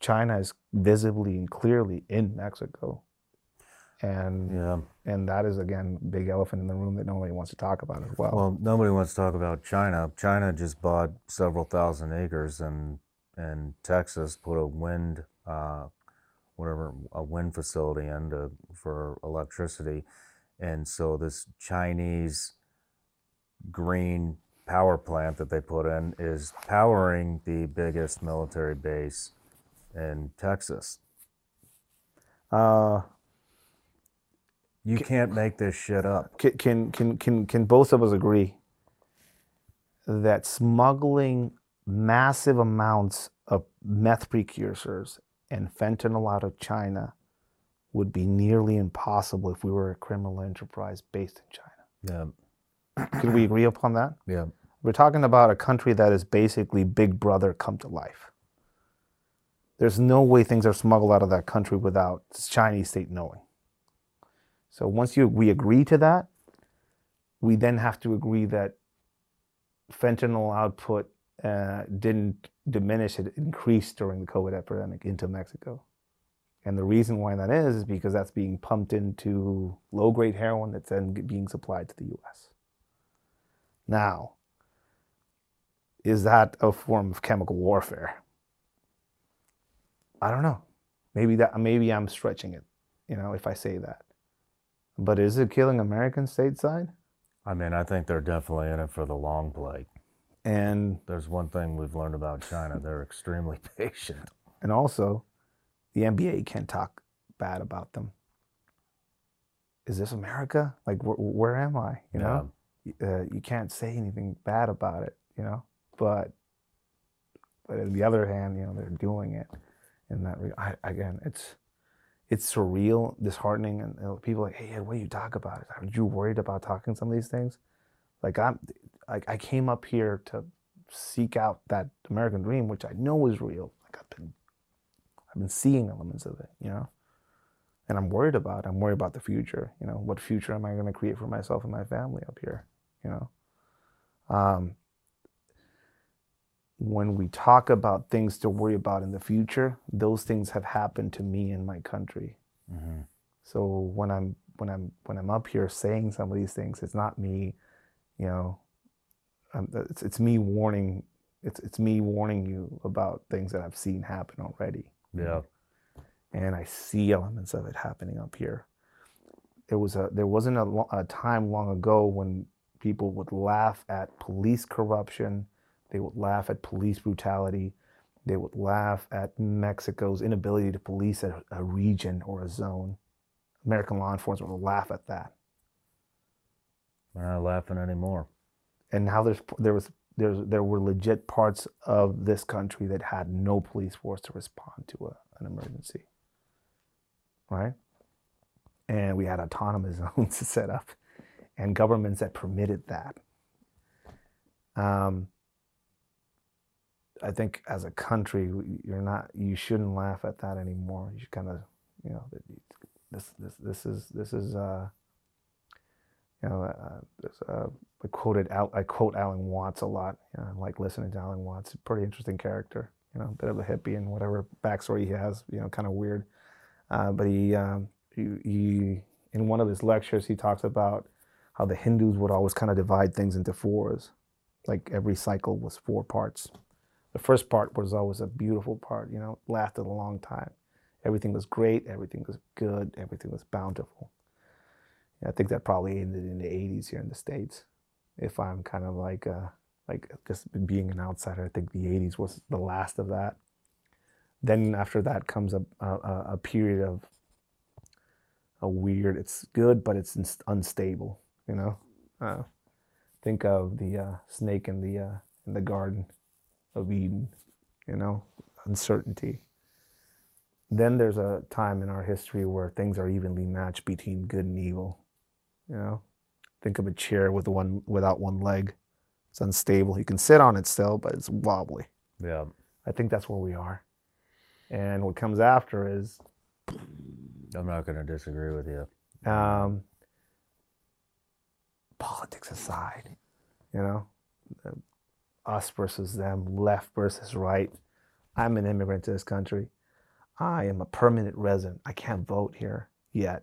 China is visibly and clearly in Mexico, and yeah. and that is again big elephant in the room that nobody wants to talk about as well. Well, nobody wants to talk about China. China just bought several thousand acres in in Texas, put a wind, uh, whatever, a wind facility in to, for electricity, and so this Chinese green power plant that they put in is powering the biggest military base in Texas. Uh, You can't make this shit up. can, can can can can both of us agree that smuggling massive amounts of meth precursors and fentanyl out of China would be nearly impossible if we were a criminal enterprise based in China? Yeah, Can we agree upon that? yeah, We're talking about a country that is basically Big Brother come to life. There's no way things are smuggled out of that country without the Chinese state knowing. So once you we agree to that, we then have to agree that fentanyl output uh, didn't diminish, it increased during the COVID epidemic into Mexico. And the reason why that is is because that's being pumped into low grade heroin that's then being supplied to the US. Now, is that a form of chemical warfare? I don't know. Maybe that maybe I'm stretching it, you know, if I say that. But is it killing Americans stateside? I mean, I think they're definitely in it for the long play. And There's one thing we've learned about China they're extremely *laughs* patient. and also the NBA can't talk bad about them. Is this America? Like, wh- where am I? You know, Y- uh, you can't say anything bad about it. You know, but but on the other hand, you know, they're doing it. In that, re- I, again, it's it's surreal, disheartening, and people like, hey, what do you talk about? Are you worried about talking some of these things? Like I'm, I, I came up here to seek out that American dream, which I know is real. Like I've been I've been seeing elements of it, you know. And I'm worried about. it. I'm worried about the future. You know, what future am I going to create for myself and my family up here? You know. Um, when we talk about things to worry about in the future, those things have happened to me in my country. hmm So when I'm when I'm when I'm up here saying some of these things, it's not me, you know, um, it's it's me warning. It's it's me warning you about things that I've seen happen already Yeah. and I see elements of it happening up here. There was a there wasn't a, a time long ago when people would laugh at police corruption, they would laugh at police brutality, they would laugh at Mexico's inability to police a, a region or a zone. American law enforcement would laugh at that, We're not laughing anymore. and now there's there was there's there were legit parts of this country that had no police force to respond to a, an emergency. Right? And we had autonomous *laughs* zones set up and governments that permitted that. Um, I think as a country, you're not, you shouldn't laugh at that anymore. You should kind of, you know, this, this, this is, this is, uh, you know, uh, there's, uh, I quoted, Al, I quote Alan Watts a lot. You know, I like listening to Alan Watts. Pretty interesting character. You know, a bit of a hippie and whatever backstory he has. You know, kind of weird. Uh, but he, um, he, he, in one of his lectures, he talks about how the Hindus would always kind of divide things into fours. Like every cycle was four parts. The first part was always a beautiful part. You know, lasted a long time. Everything was great. Everything was good. Everything was bountiful. I think that probably ended in the 80s here in the States. If I'm kind of like, uh, like just being an outsider, I think the 80s was the last of that. Then after that comes a, a, a a period of a weird, it's good, but it's unstable, you know? Uh, think of the uh, snake in the, uh, in the garden of Eden, you know? Uncertainty. Then there's a time in our history where things are evenly matched between good and evil. You know, think of a chair with one without one leg. It's unstable. You can sit on it still, but it's wobbly. Yeah. I think that's where we are. And what comes after is I'm not going to disagree with you. um, politics aside, you know, us versus them, left versus right. I'm an immigrant to this country. I am a permanent resident. I can't vote here yet.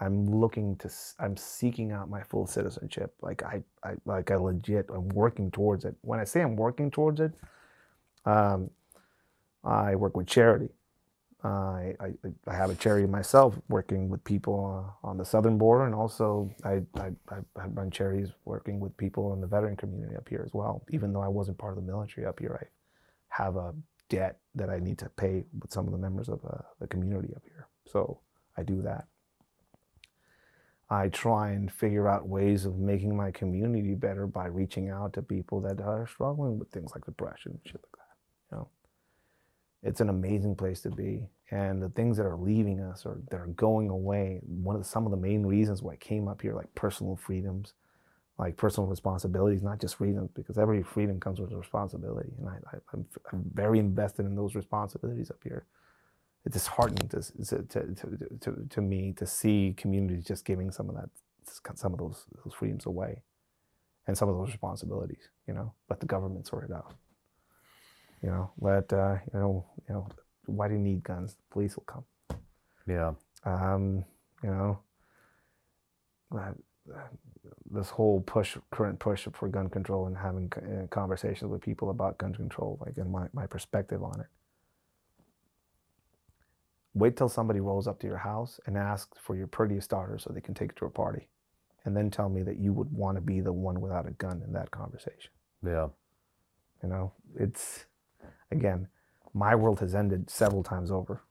I'm looking to. I'm seeking out my full citizenship. Like I, I like I legit. I'm working towards it. When I say I'm working towards it, um, I work with charity. I, I, I have a charity myself working with people uh, on the southern border, and also I, I, I run charities working with people in the veteran community up here as well. Even though I wasn't part of the military up here, I have a debt that I need to pay with some of the members of uh, the community up here. So I do that. I try and figure out ways of making my community better by reaching out to people that are struggling with things like depression and shit it's an amazing place to be, and the things that are leaving us or that are going away. One of the, some of the main reasons why I came up here, like personal freedoms, like personal responsibilities, not just freedoms, because every freedom comes with a responsibility, and I, I'm very invested in those responsibilities up here it's disheartening to, to, to, to, to, me to see communities just giving some of that some of those those freedoms away and some of those responsibilities. You know, let the government sort it out. You know, let uh, you know, you know, why do you need guns? The police will come. Yeah. Um, you know, uh, this whole push, current push for gun control and having uh, conversations with people about gun control, like and my, my perspective on it. Wait till somebody rolls up to your house and asks for your prettiest daughter so they can take it to a party. And then tell me that you would want to be the one without a gun in that conversation. Yeah. You know, it's again, my world has ended several times over.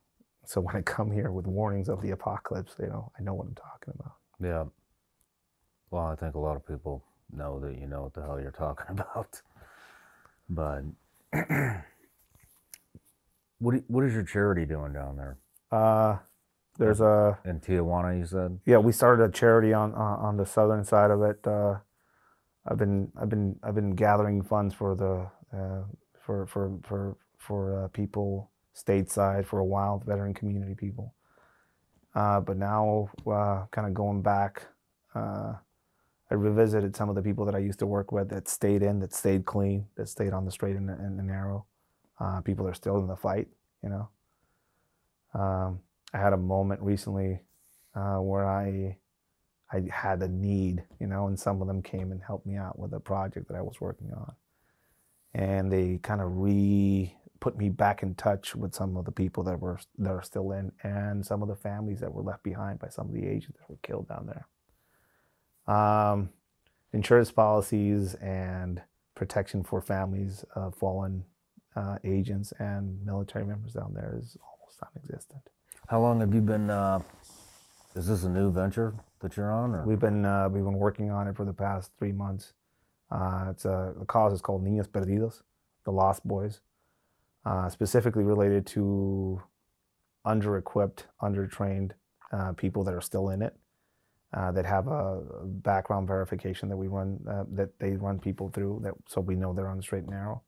So when I come here with warnings of the apocalypse, you know, I know what I'm talking about. Yeah. Well, I think a lot of people know that you know what the hell you're talking *laughs* about. But *clears throat* what what is your charity doing down there Uh, there's a in Tijuana? You said. yeah, we started a charity on on, on the southern side of it. Uh, I've been I've been I've been gathering funds for the uh, for for for for uh, people stateside for a while, veteran community people. Uh, but now, uh, kind of going back, uh, I revisited some of the people that I used to work with that stayed in, that stayed clean, that stayed on the straight and, and narrow. Uh, people are still in the fight, you know. Um, I had a moment recently uh, where I I had a need, you know, and some of them came and helped me out with a project that I was working on, and they kind of re put me back in touch with some of the people that were that are still in, and some of the families that were left behind by some of the agents that were killed down there. Um, insurance policies and protection for families of fallen uh, agents and military members down there is almost non-existent. How long have you been? Uh, is this a new venture that you're on? Or? We've been uh, we've been working on it for the past three months. Uh, it's a the cause is called Niños Perdidos, the Lost Boys, uh, specifically related to under-equipped, under-trained uh, people that are still in it, uh, that have a background verification that we run uh, that they run people through that so we know they're on the straight and narrow.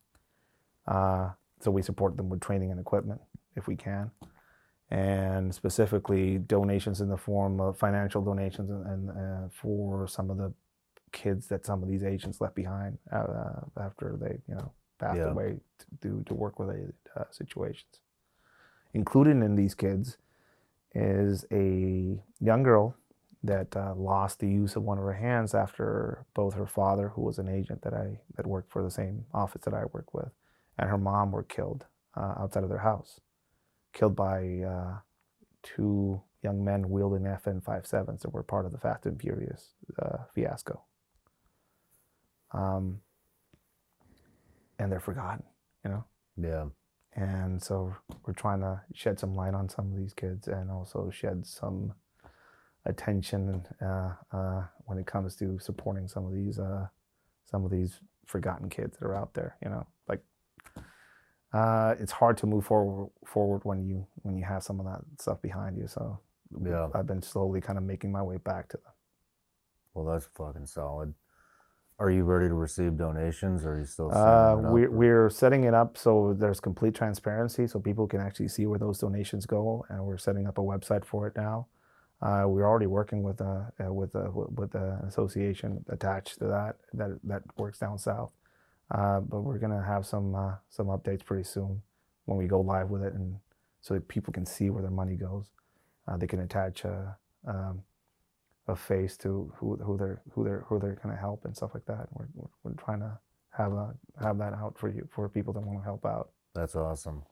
Uh, so we support them with training and equipment if we can and specifically donations in the form of financial donations and, and for some of the kids that some of these agents left behind uh, after they you know passed Yeah. away to do to work related uh, situations. Included in these kids is a young girl that uh, lost the use of one of her hands after both her father, who was an agent that I that worked for the same office that I work with, and her mom were killed uh, outside of their house killed by uh, two young men wielding FN-57s that were part of the Fast and Furious uh, fiasco. Um, and they're forgotten, you know. yeah. And so we're trying to shed some light on some of these kids and also shed some attention uh, uh, when it comes to supporting some of these uh, some of these forgotten kids that are out there. You know, like uh, it's hard to move forward forward when you when you have some of that stuff behind you. So Yeah. I've been slowly kind of making my way back to them. Well, that's fucking solid. Are you ready to receive donations, or are you still? setting Uh, it up, we're, we're setting it up so there's complete transparency so people can actually see where those donations go and we're setting up a website for it now. Uh, we're already working with a uh, with a with an association attached to that that that works down south. Uh, but we're gonna have some uh, some updates pretty soon when we go live with it and so that people can see where their money goes. Uh, they can attach a, um, a face to who who they're who they're who they're gonna help and stuff like that we're, we're, we're trying to have a have that out for you for people that want to help out. That's awesome.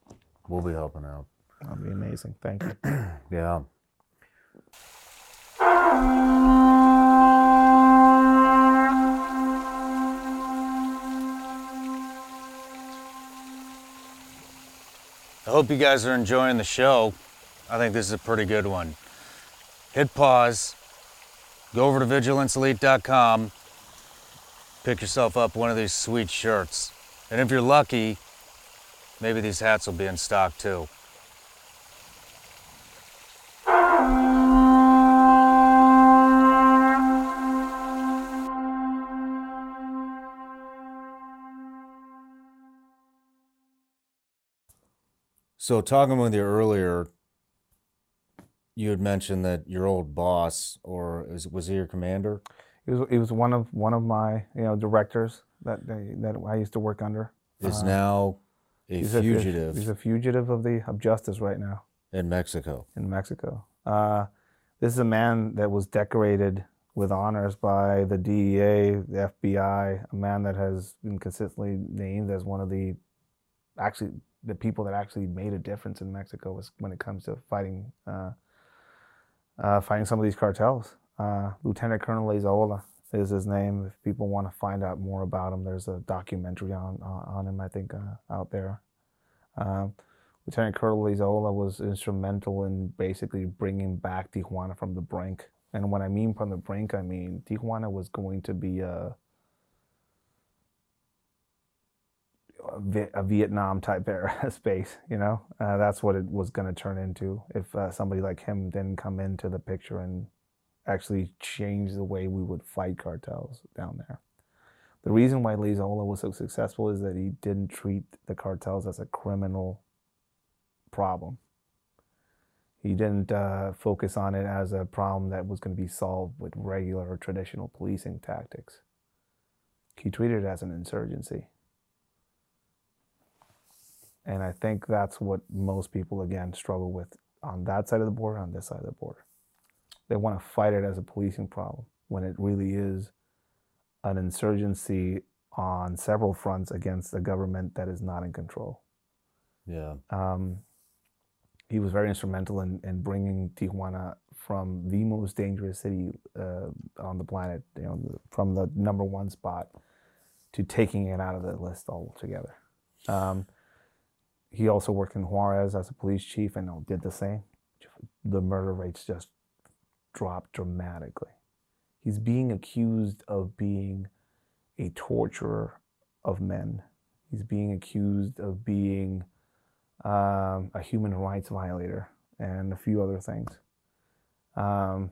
We'll be helping out. That'd be amazing. Thank you. *clears throat* Yeah. I hope you guys are enjoying the show. I think this is a pretty good one. Hit pause, go over to vigilanceelite.com, pick yourself up one of these sweet shirts. And if you're lucky, maybe these hats will be in stock too. So, talking with you earlier, you had mentioned that your old boss, or is, was he your commander? He was he was one of one of my you know directors that they, that I used to work under. Is Uh, now a he's a- fugitive he's a fugitive of the of justice right now in Mexico. in Mexico. Uh, this is a man that was decorated with honors by the DEA, the FBI, a man that has been consistently named as one of the actually the people that actually made a difference in Mexico was when it comes to fighting uh, fighting some of these cartels. Uh, Lieutenant Colonel Leyzaola is his name. If people want to find out more about him, there's a documentary on on him, I think, uh, out there. Um, Lieutenant Colonel Leyzaola was instrumental in basically bringing back Tijuana from the brink. And when I mean from the brink, I mean Tijuana was going to be a, a, Vietnam type era *laughs* space, you know? Uh, that's what it was going to turn into if uh, somebody like him didn't come into the picture and actually change the way we would fight cartels down there. The reason why Leyzaola was so successful is that he didn't treat the cartels as a criminal problem. He didn't uh, focus on it as a problem that was going to be solved with regular or traditional policing tactics. He treated it as an insurgency. And I think that's what most people, again, struggle with on that side of the border, on this side of the border. They want to fight it as a policing problem when it really is an insurgency on several fronts against a government that is not in control. Yeah. Um, he was very instrumental in, in bringing Tijuana from the most dangerous city uh, on the planet, you know, from the number one spot to taking it out of the list altogether. Um, he also worked in Juarez as a police chief and did the same. The murder rates just dropped dramatically. He's being accused of being a torturer of men. He's being accused of being um, a human rights violator and a few other things. Um,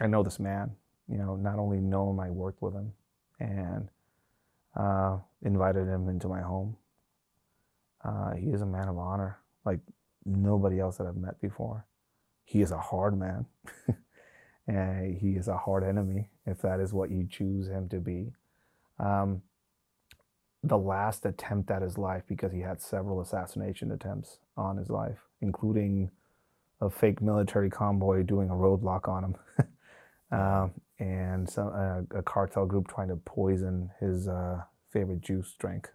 I know this man, you know, not only know him, I worked with him and uh, invited him into my home. Uh, he is a man of honor, like nobody else that I've met before. He is a hard man, *laughs* and he is a hard enemy if that is what you choose him to be. Um, the last attempt at his life, because he had several assassination attempts on his life, including a fake military convoy doing a roadblock on him, *laughs* um, and some uh, a cartel group trying to poison his uh, favorite juice drink.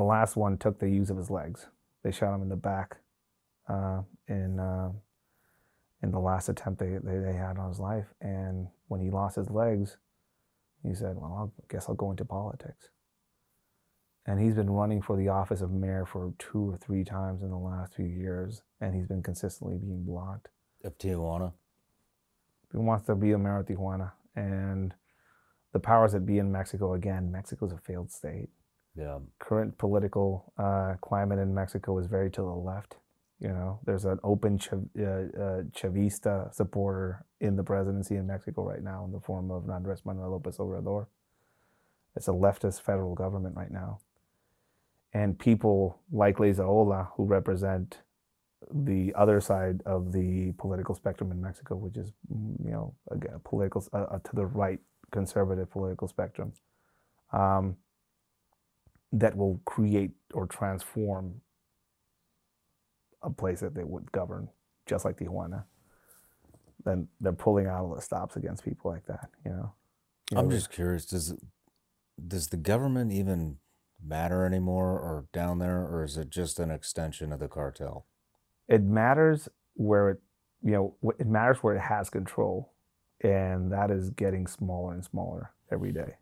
The last one took the use of his legs. They shot him in the back uh, in uh, in the last attempt they, they, they had on his life. And when he lost his legs, he said, Well, I guess I'll go into politics. And he's been running for the office of mayor for two or three times in the last few years, and he's been consistently being blocked. Of Tijuana. He wants to be a mayor of Tijuana. And the powers that be in Mexico, again, Mexico's a failed state. Yeah. current political uh, climate in Mexico is very to the left. You know, there's an open Chav- uh, uh, Chavista supporter in the presidency in Mexico right now in the form of Andres Manuel Lopez Obrador. It's a leftist federal government right now. And people like Leyzaola, who represent the other side of the political spectrum in Mexico, which is, you know, again, political uh, uh, to the right conservative political spectrum, um, that will create or transform a place that they would govern, just like Tijuana. Then they're pulling out all the stops against people like that. You know. You I'm know, just curious. Does does the government even matter anymore, or down there, or is it just an extension of the cartel? it matters where it, you know, it matters where it has control, and that is getting smaller and smaller every day.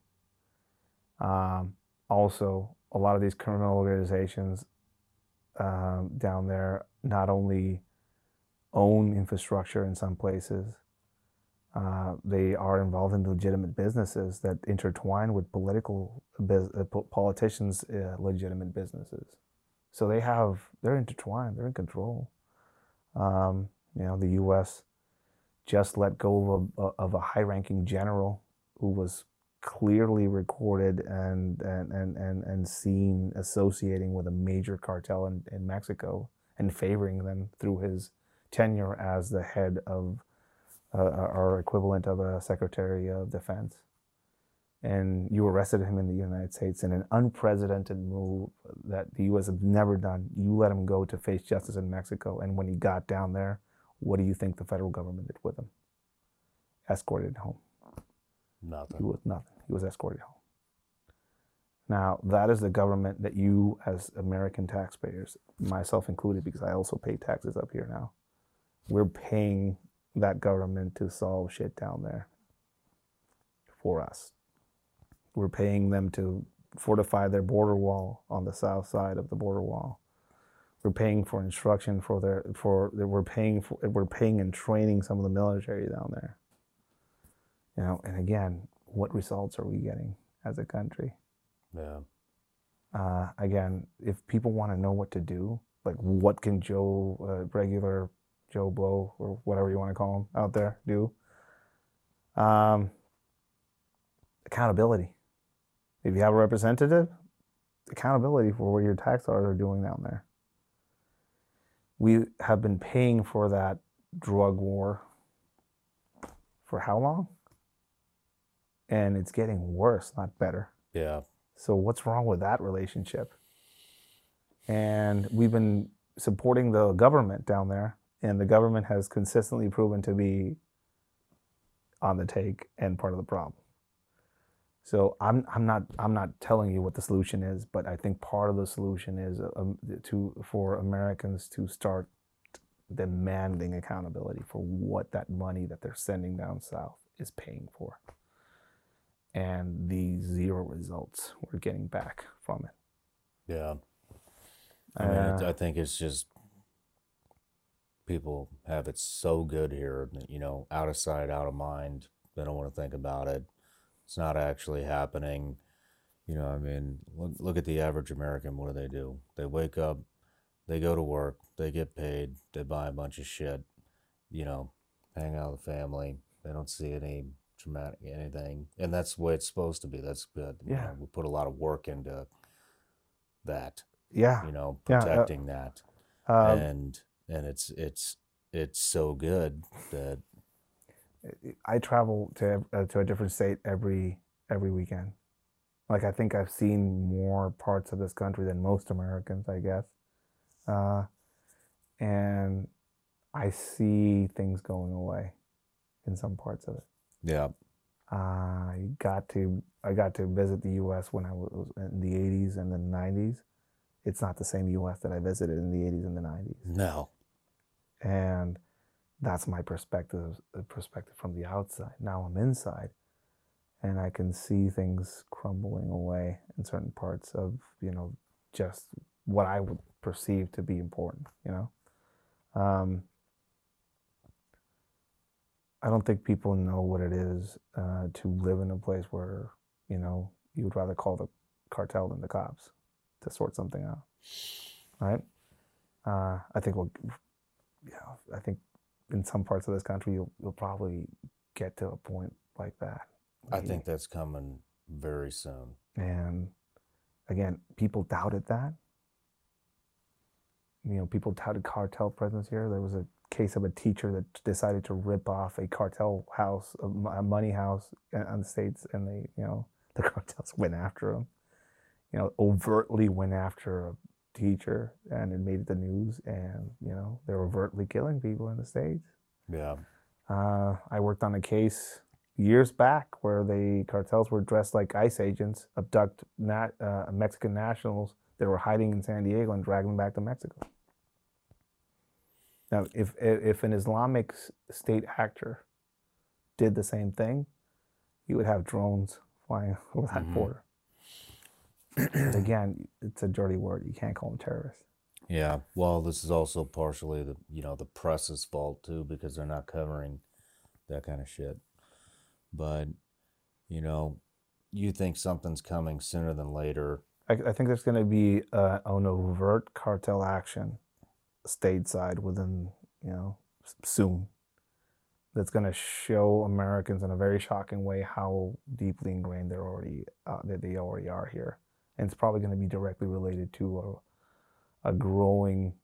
Um, also, a lot of these criminal organizations um, down there not only own infrastructure in some places, uh, they are involved in legitimate businesses that intertwine with political uh, politicians' uh, legitimate businesses. So they have they're intertwined. They're in control. Um, you know, the U.S. just let go of a, of a high-ranking general who was clearly recorded and and, and, and and seen associating with a major cartel in, in Mexico and favoring them through his tenure as the head of uh, our equivalent of a Secretary of Defense. And you arrested him in the United States in an unprecedented move that the U.S. has never done. You let him go to face justice in Mexico. And when he got down there, what do you think the federal government did with him? Escorted home. Nothing. He was nothing. He was escorted home. Now, that is the government that you, as American taxpayers, myself included, because I also pay taxes up here now, we're paying that government to solve shit down there for us. We're paying them to fortify their border wall on the south side of the border wall. We're paying for instruction for their for we're paying for we're paying and training some of the military down there. You know, and again, what results are we getting as a country? Yeah. Uh, again, if people want to know what to do, like what can Joe, uh, regular Joe Blow, or whatever you want to call him out there, do? Um, accountability. If you have a representative, accountability for what your tax dollars are doing down there. We have been paying for that drug war for how long? And it's getting worse, not better. Yeah. So what's wrong with that relationship? And we've been supporting the government down there, and the government has consistently proven to be on the take and part of the problem. So I'm I'm not I'm not telling you what the solution is, but I think part of the solution is um, to for Americans to start demanding accountability for what that money that they're sending down south is paying for and the zero results we're getting back from it. Yeah. I mean, I, Uh, I think it's just people have it so good here, that, you know, out of sight, out of mind. They don't want to think about it. It's not actually happening. You know, I mean, look, look at the average American. What do they do? They wake up, they go to work, they get paid, they buy a bunch of shit, you know, hang out with the family. They don't see any dramatic anything. And that's the way it's supposed to be. That's good. You Yeah. know, we put a lot of work into that yeah. you know Yeah, uh, protecting that Um, and and it's it's it's so good that I travel to uh, to a different state every every weekend. Like I think I've seen more parts of this country than most Americans, I guess. Uh, and I see things going away in some parts of it. Yeah I got to I got to visit the U.S. when I was in the '80s and the '90s. It's not the same U.S. that I visited in the '80s and the '90s, no and that's my perspective perspective from the outside. Now I'm inside, and I can see things crumbling away in certain parts of you know just what I would perceive to be important. You know. Um, I don't think people know what it is uh, to live in a place where you know you would rather call the cartel than the cops to sort something out, right? Uh, I think we'll, you know, I think in some parts of this country you'll you'll probably get to a point like that. i think that's coming very soon and again, people doubted that. You know, people doubted cartel presence here. There was a case of a teacher that decided to rip off a cartel house, a money house uh, on the states, and they, you know, *laughs* the cartels went after him. You know, overtly went after a teacher, and it made the news. And you know, they're overtly killing people in the states. yeah Uh, I worked on a case years back where the cartels were dressed like ICE agents, abduct nat, uh, Mexican nationals that were hiding in San Diego and drag them back to Mexico. Now, if if an Islamic state actor did the same thing, you would have drones flying *laughs* over that Mhm. border. again, it's a dirty word. You can't call them terrorists. yeah well this is also partially the you know the press's fault too because they're not covering that kind of shit but you know you think something's coming sooner than later I, I think there's going to be uh, an overt cartel action stateside within, you know, soon. That's going to show Americans in a very shocking way how deeply ingrained they're already uh, that they already are here, and it's probably going to be directly related to a, a growing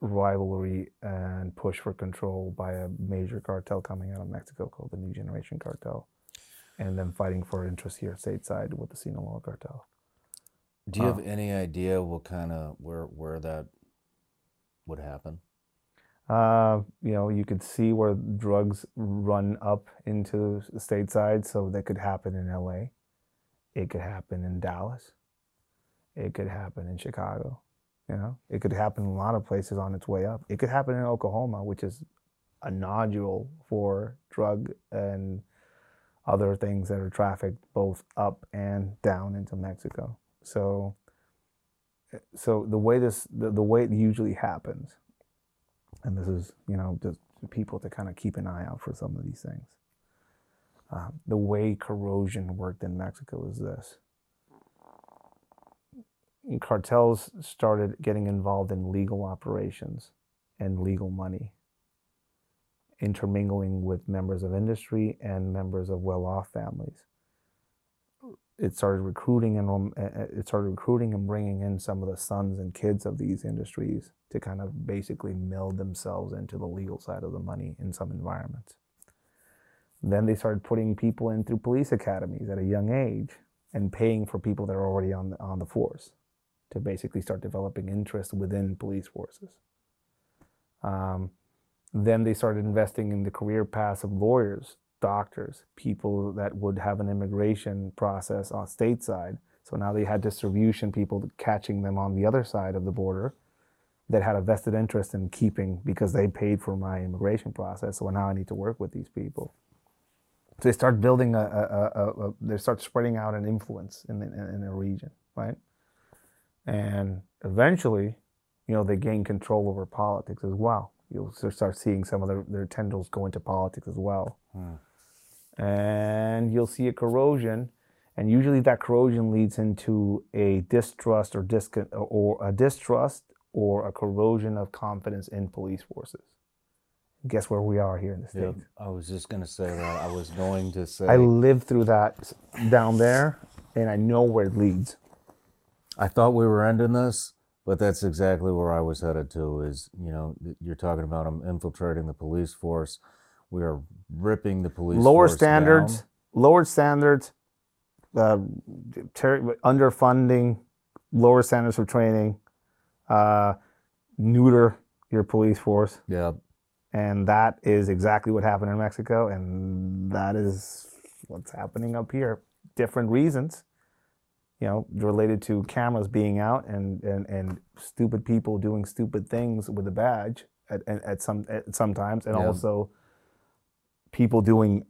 rivalry and push for control by a major cartel coming out of Mexico called the New Generation Cartel, and then fighting for interest here stateside with the Sinaloa Cartel. Do you have any idea what kind of where where that would happen? Uh, you know, you could see where drugs run up into the stateside, so that could happen in LA. It could happen in Dallas. It could happen in Chicago. You know, it could happen in a lot of places on its way up. It could happen in Oklahoma, which is a nodule for drug and other things that are trafficked both up and down into Mexico. So, so the way this, the, the way it usually happens, and this is, you know, just people to kind of keep an eye out for some of these things. Uh, the way corrosion worked in Mexico is this cartels started getting involved in legal operations and legal money, intermingling with members of industry and members of well-off families. It started recruiting and um, it started recruiting and bringing in some of the sons and kids of these industries to kind of basically meld themselves into the legal side of the money in some environments. Then they started putting people in through police academies at a young age and paying for people that are already on the, on the force to basically start developing interest within police forces. Um, then they started investing in the career paths of lawyers, doctors, people that would have an immigration process on stateside. So now they had distribution people catching them on the other side of the border that had a vested interest in keeping because they paid for my immigration process. So now I need to work with these people. So they start building a, a, a, a they start spreading out an influence in the, in a region, right? And eventually, you know, they gain control over politics as well. You'll start seeing some of their, their tendrils go into politics as well. Hmm. And you'll see a corrosion, and usually that corrosion leads into a distrust or, disc- or a distrust or a corrosion of confidence in police forces. Guess where we are here in the States? Yeah, I was just going to say that. I was going to say. I lived through that down there, and I know where it leads. I thought we were ending this, but that's exactly where I was headed to. Is you know you're talking about them infiltrating the police force. We are ripping the police. Lower standards, down. lower standards, uh, ter- underfunding, lower standards for training, uh, neuter your police force. Yeah. And that is exactly what happened in Mexico, and that is what's happening up here. Different reasons you know, related to cameras being out and, and, and stupid people doing stupid things with a badge at, at, at some at sometimes, and yeah. also people doing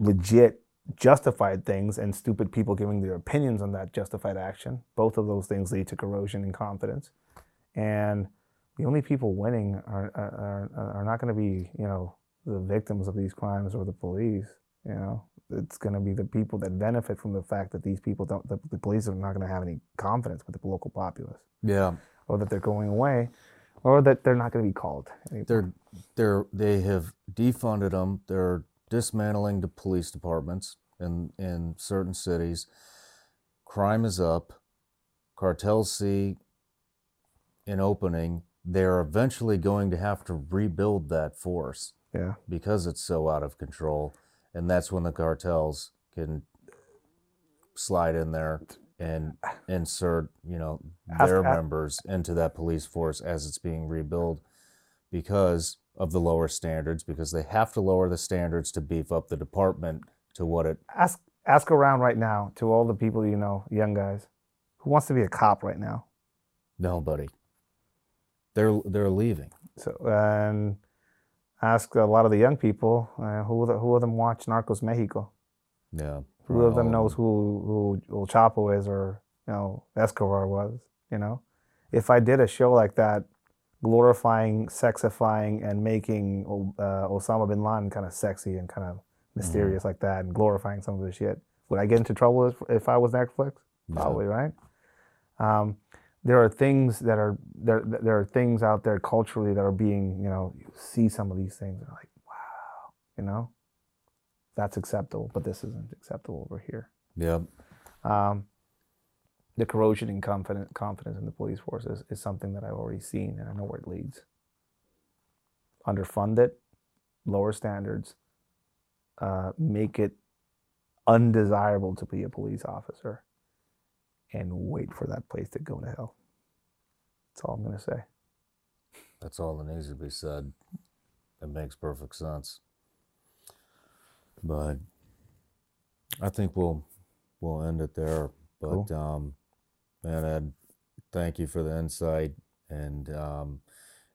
legit justified things and stupid people giving their opinions on that justified action. Both of those things lead to corrosion and confidence. And the only people winning are, are, are not going to be, you know, the victims of these crimes or the police. You know, it's going to be the people that benefit from the fact that these people don't, the, the police are not going to have any confidence with the local populace. Yeah. Or that they're going away, or that they're not going to be called. Anymore. They're, they're, they have defunded them. They're dismantling the police departments in, in certain cities. Crime is up. Cartels see an opening. They're eventually going to have to rebuild that force. Yeah. Because it's so out of control and that's when the cartels can slide in there and *sighs* insert you know their members into that police force as it's being rebuilt because of the lower standards because they have to lower the standards to beef up the department to what it ask ask around right now to all the people you know young guys who wants to be a cop right now nobody they're they're leaving so and ask a lot of the young people uh, who who of them watch Narcos Mexico. Yeah. Who of them knows who who El Chapo is or you know Escobar was? You know, if I did a show like that, glorifying, sexifying, and making uh, Osama bin Laden kind of sexy and kind of mysterious mm-hmm. like that, and glorifying some of the shit, would I get into trouble if, if I was Netflix? Probably, right? Um, there are things that are there there are things out there culturally that are being you know you see some of these things and like wow you know that's acceptable but this isn't acceptable over here yeah um, the corrosion in confidence confidence in the police force is, is something that I've already seen and I know where it leads underfund it, lower standards, uh, make it undesirable to be a police officer, and wait for that place to go to hell. That's all I'm going to say. That's all that needs to be said. It makes perfect sense. But I think we'll we'll end it there. But Cool. um, man, Ed, thank you for the insight. And um,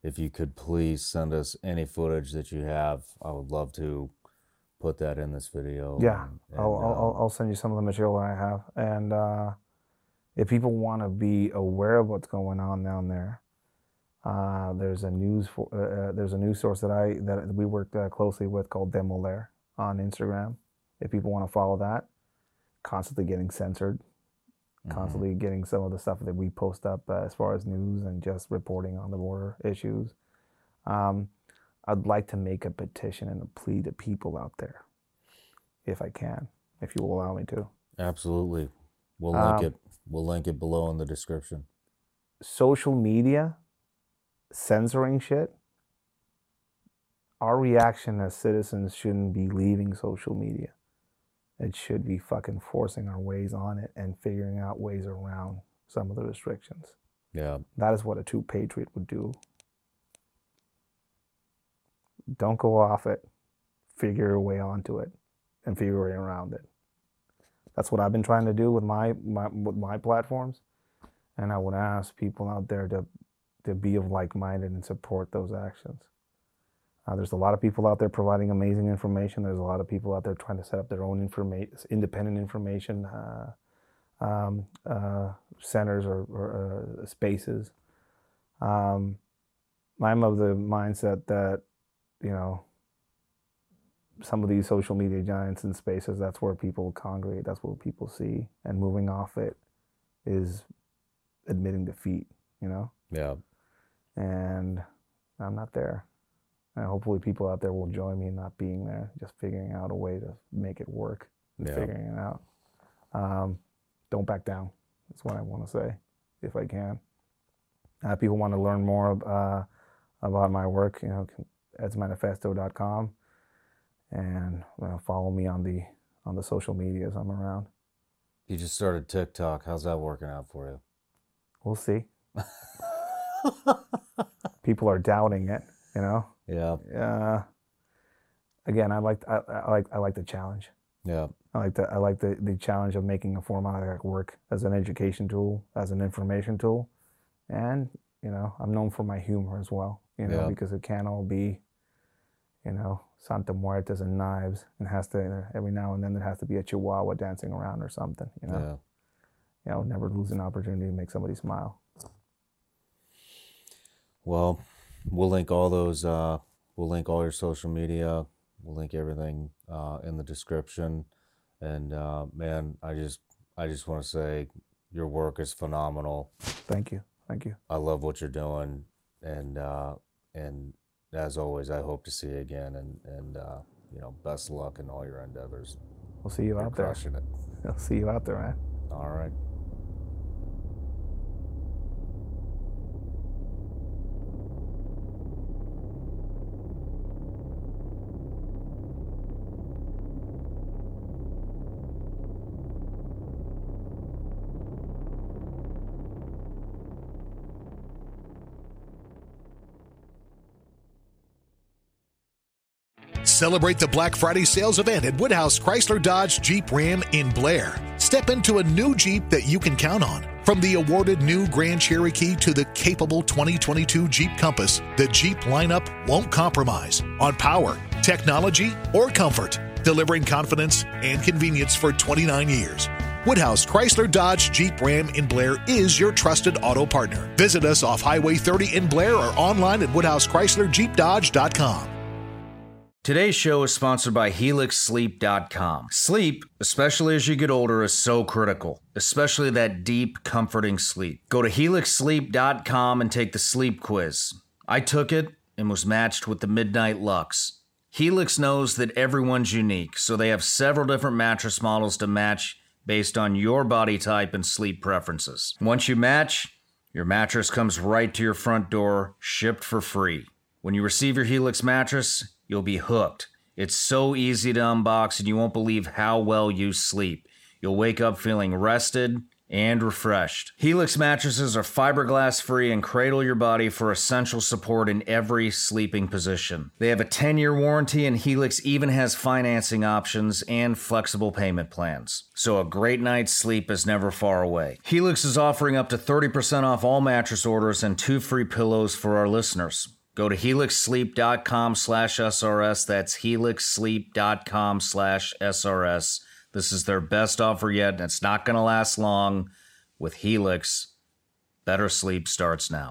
if you could please send us any footage that you have, I would love to put that in this video. Yeah, and- I'll, and, I'll, I'll- I'll send you some of the material that I have. And uh, if people want to be aware of what's going on down there, uh, there's a news for, uh, uh, there's a news source that I that we work uh, closely with called Demolair on Instagram. If people want to follow that, constantly getting censored, mhm. constantly getting some of the stuff that we post up uh, as far as news and just reporting on the border issues. Um, I'd like to make a petition and a plea to people out there, if I can, if you will allow me to. Absolutely. We'll link Um, it. We'll link it below in the description. Social media censoring shit. Our reaction as citizens shouldn't be leaving social media. It should be fucking forcing our ways on it and figuring out ways around some of the restrictions. Yeah. That is what a true patriot would do. Don't go off it. Figure a way onto it and figure your way around it. That's what I've been trying to do with my, my with my platforms. And I would ask people out there to to be of like minded and support those actions. Uh, there's a lot of people out there providing amazing information. There's a lot of people out there trying to set up their own information, independent information uh, um, uh, centers or, or uh, spaces. Um, I'm of the mindset that, you know, some of these social media giants and spaces, that's where people congregate, that's what people see. And moving off it is admitting defeat, you know? Yeah. And I'm not there. And hopefully people out there will join me in not being there, just figuring out a way to make it work and Yeah. figuring it out. Um, don't back down. That's what I want to say, if I can. Uh, people want to learn more uh, about my work, you know, edsmanifesto.com, and uh, follow me on the on the social medias. I'm around. You just started TikTok. How's that working out for you? We'll see. *laughs* People are doubting it, you know. Yeah. Uh, again, I like I, I like I like the challenge. Yeah. I like the I like the, the challenge of making a format work as an education tool, as an information tool, and you know I'm known for my humor as well. You know Yeah. because it can't all be, you know, Santa Muertes and knives, and has to every now and then there has to be a Chihuahua dancing around or something. You know, Yeah. you know, never lose an opportunity to make somebody smile. Well, we'll link all those. Uh, we'll link all your social media. We'll link everything uh, in the description. And uh, man, I just, I just want to say, your work is phenomenal. Thank you, thank you. I love what you're doing, and uh, and as always, I hope to see you again. And and uh, you know, best luck in all your endeavors. We'll see you You're out there. crushing it. *laughs* I'll see you out there, man. All right. Celebrate the Black Friday sales event at Woodhouse Chrysler Dodge Jeep Ram in Blair. Step into a new Jeep that you can count on. From the awarded new Grand Cherokee to the capable 2022 Jeep Compass, the Jeep lineup won't compromise on power, technology, or comfort, delivering confidence and convenience for 29 years. Woodhouse Chrysler Dodge Jeep Ram in Blair is your trusted auto partner. Visit us off Highway 30 in Blair or online at woodhousechryslerjeepdodge.com. Today's show is sponsored by HelixSleep.com. Sleep, especially as you get older, is so critical, especially that deep, comforting sleep. Go to HelixSleep.com and take the sleep quiz. I took it and was matched with the Midnight Lux. Helix knows that everyone's unique, so they have several different mattress models to match based on your body type and sleep preferences. Once you match, your mattress comes right to your front door, shipped for free. When you receive your Helix mattress, you'll be hooked. It's so easy to unbox, and you won't believe how well you sleep. You'll wake up feeling rested and refreshed. Helix mattresses are fiberglass free and cradle your body for essential support in every sleeping position. They have a 10 year warranty, and Helix even has financing options and flexible payment plans. So a great night's sleep is never far away. Helix is offering up to 30% off all mattress orders and two free pillows for our listeners. Go to helixsleep.com slash SRS. That's helixsleep.com slash SRS. This is their best offer yet, and it's not going to last long. With Helix, better sleep starts now.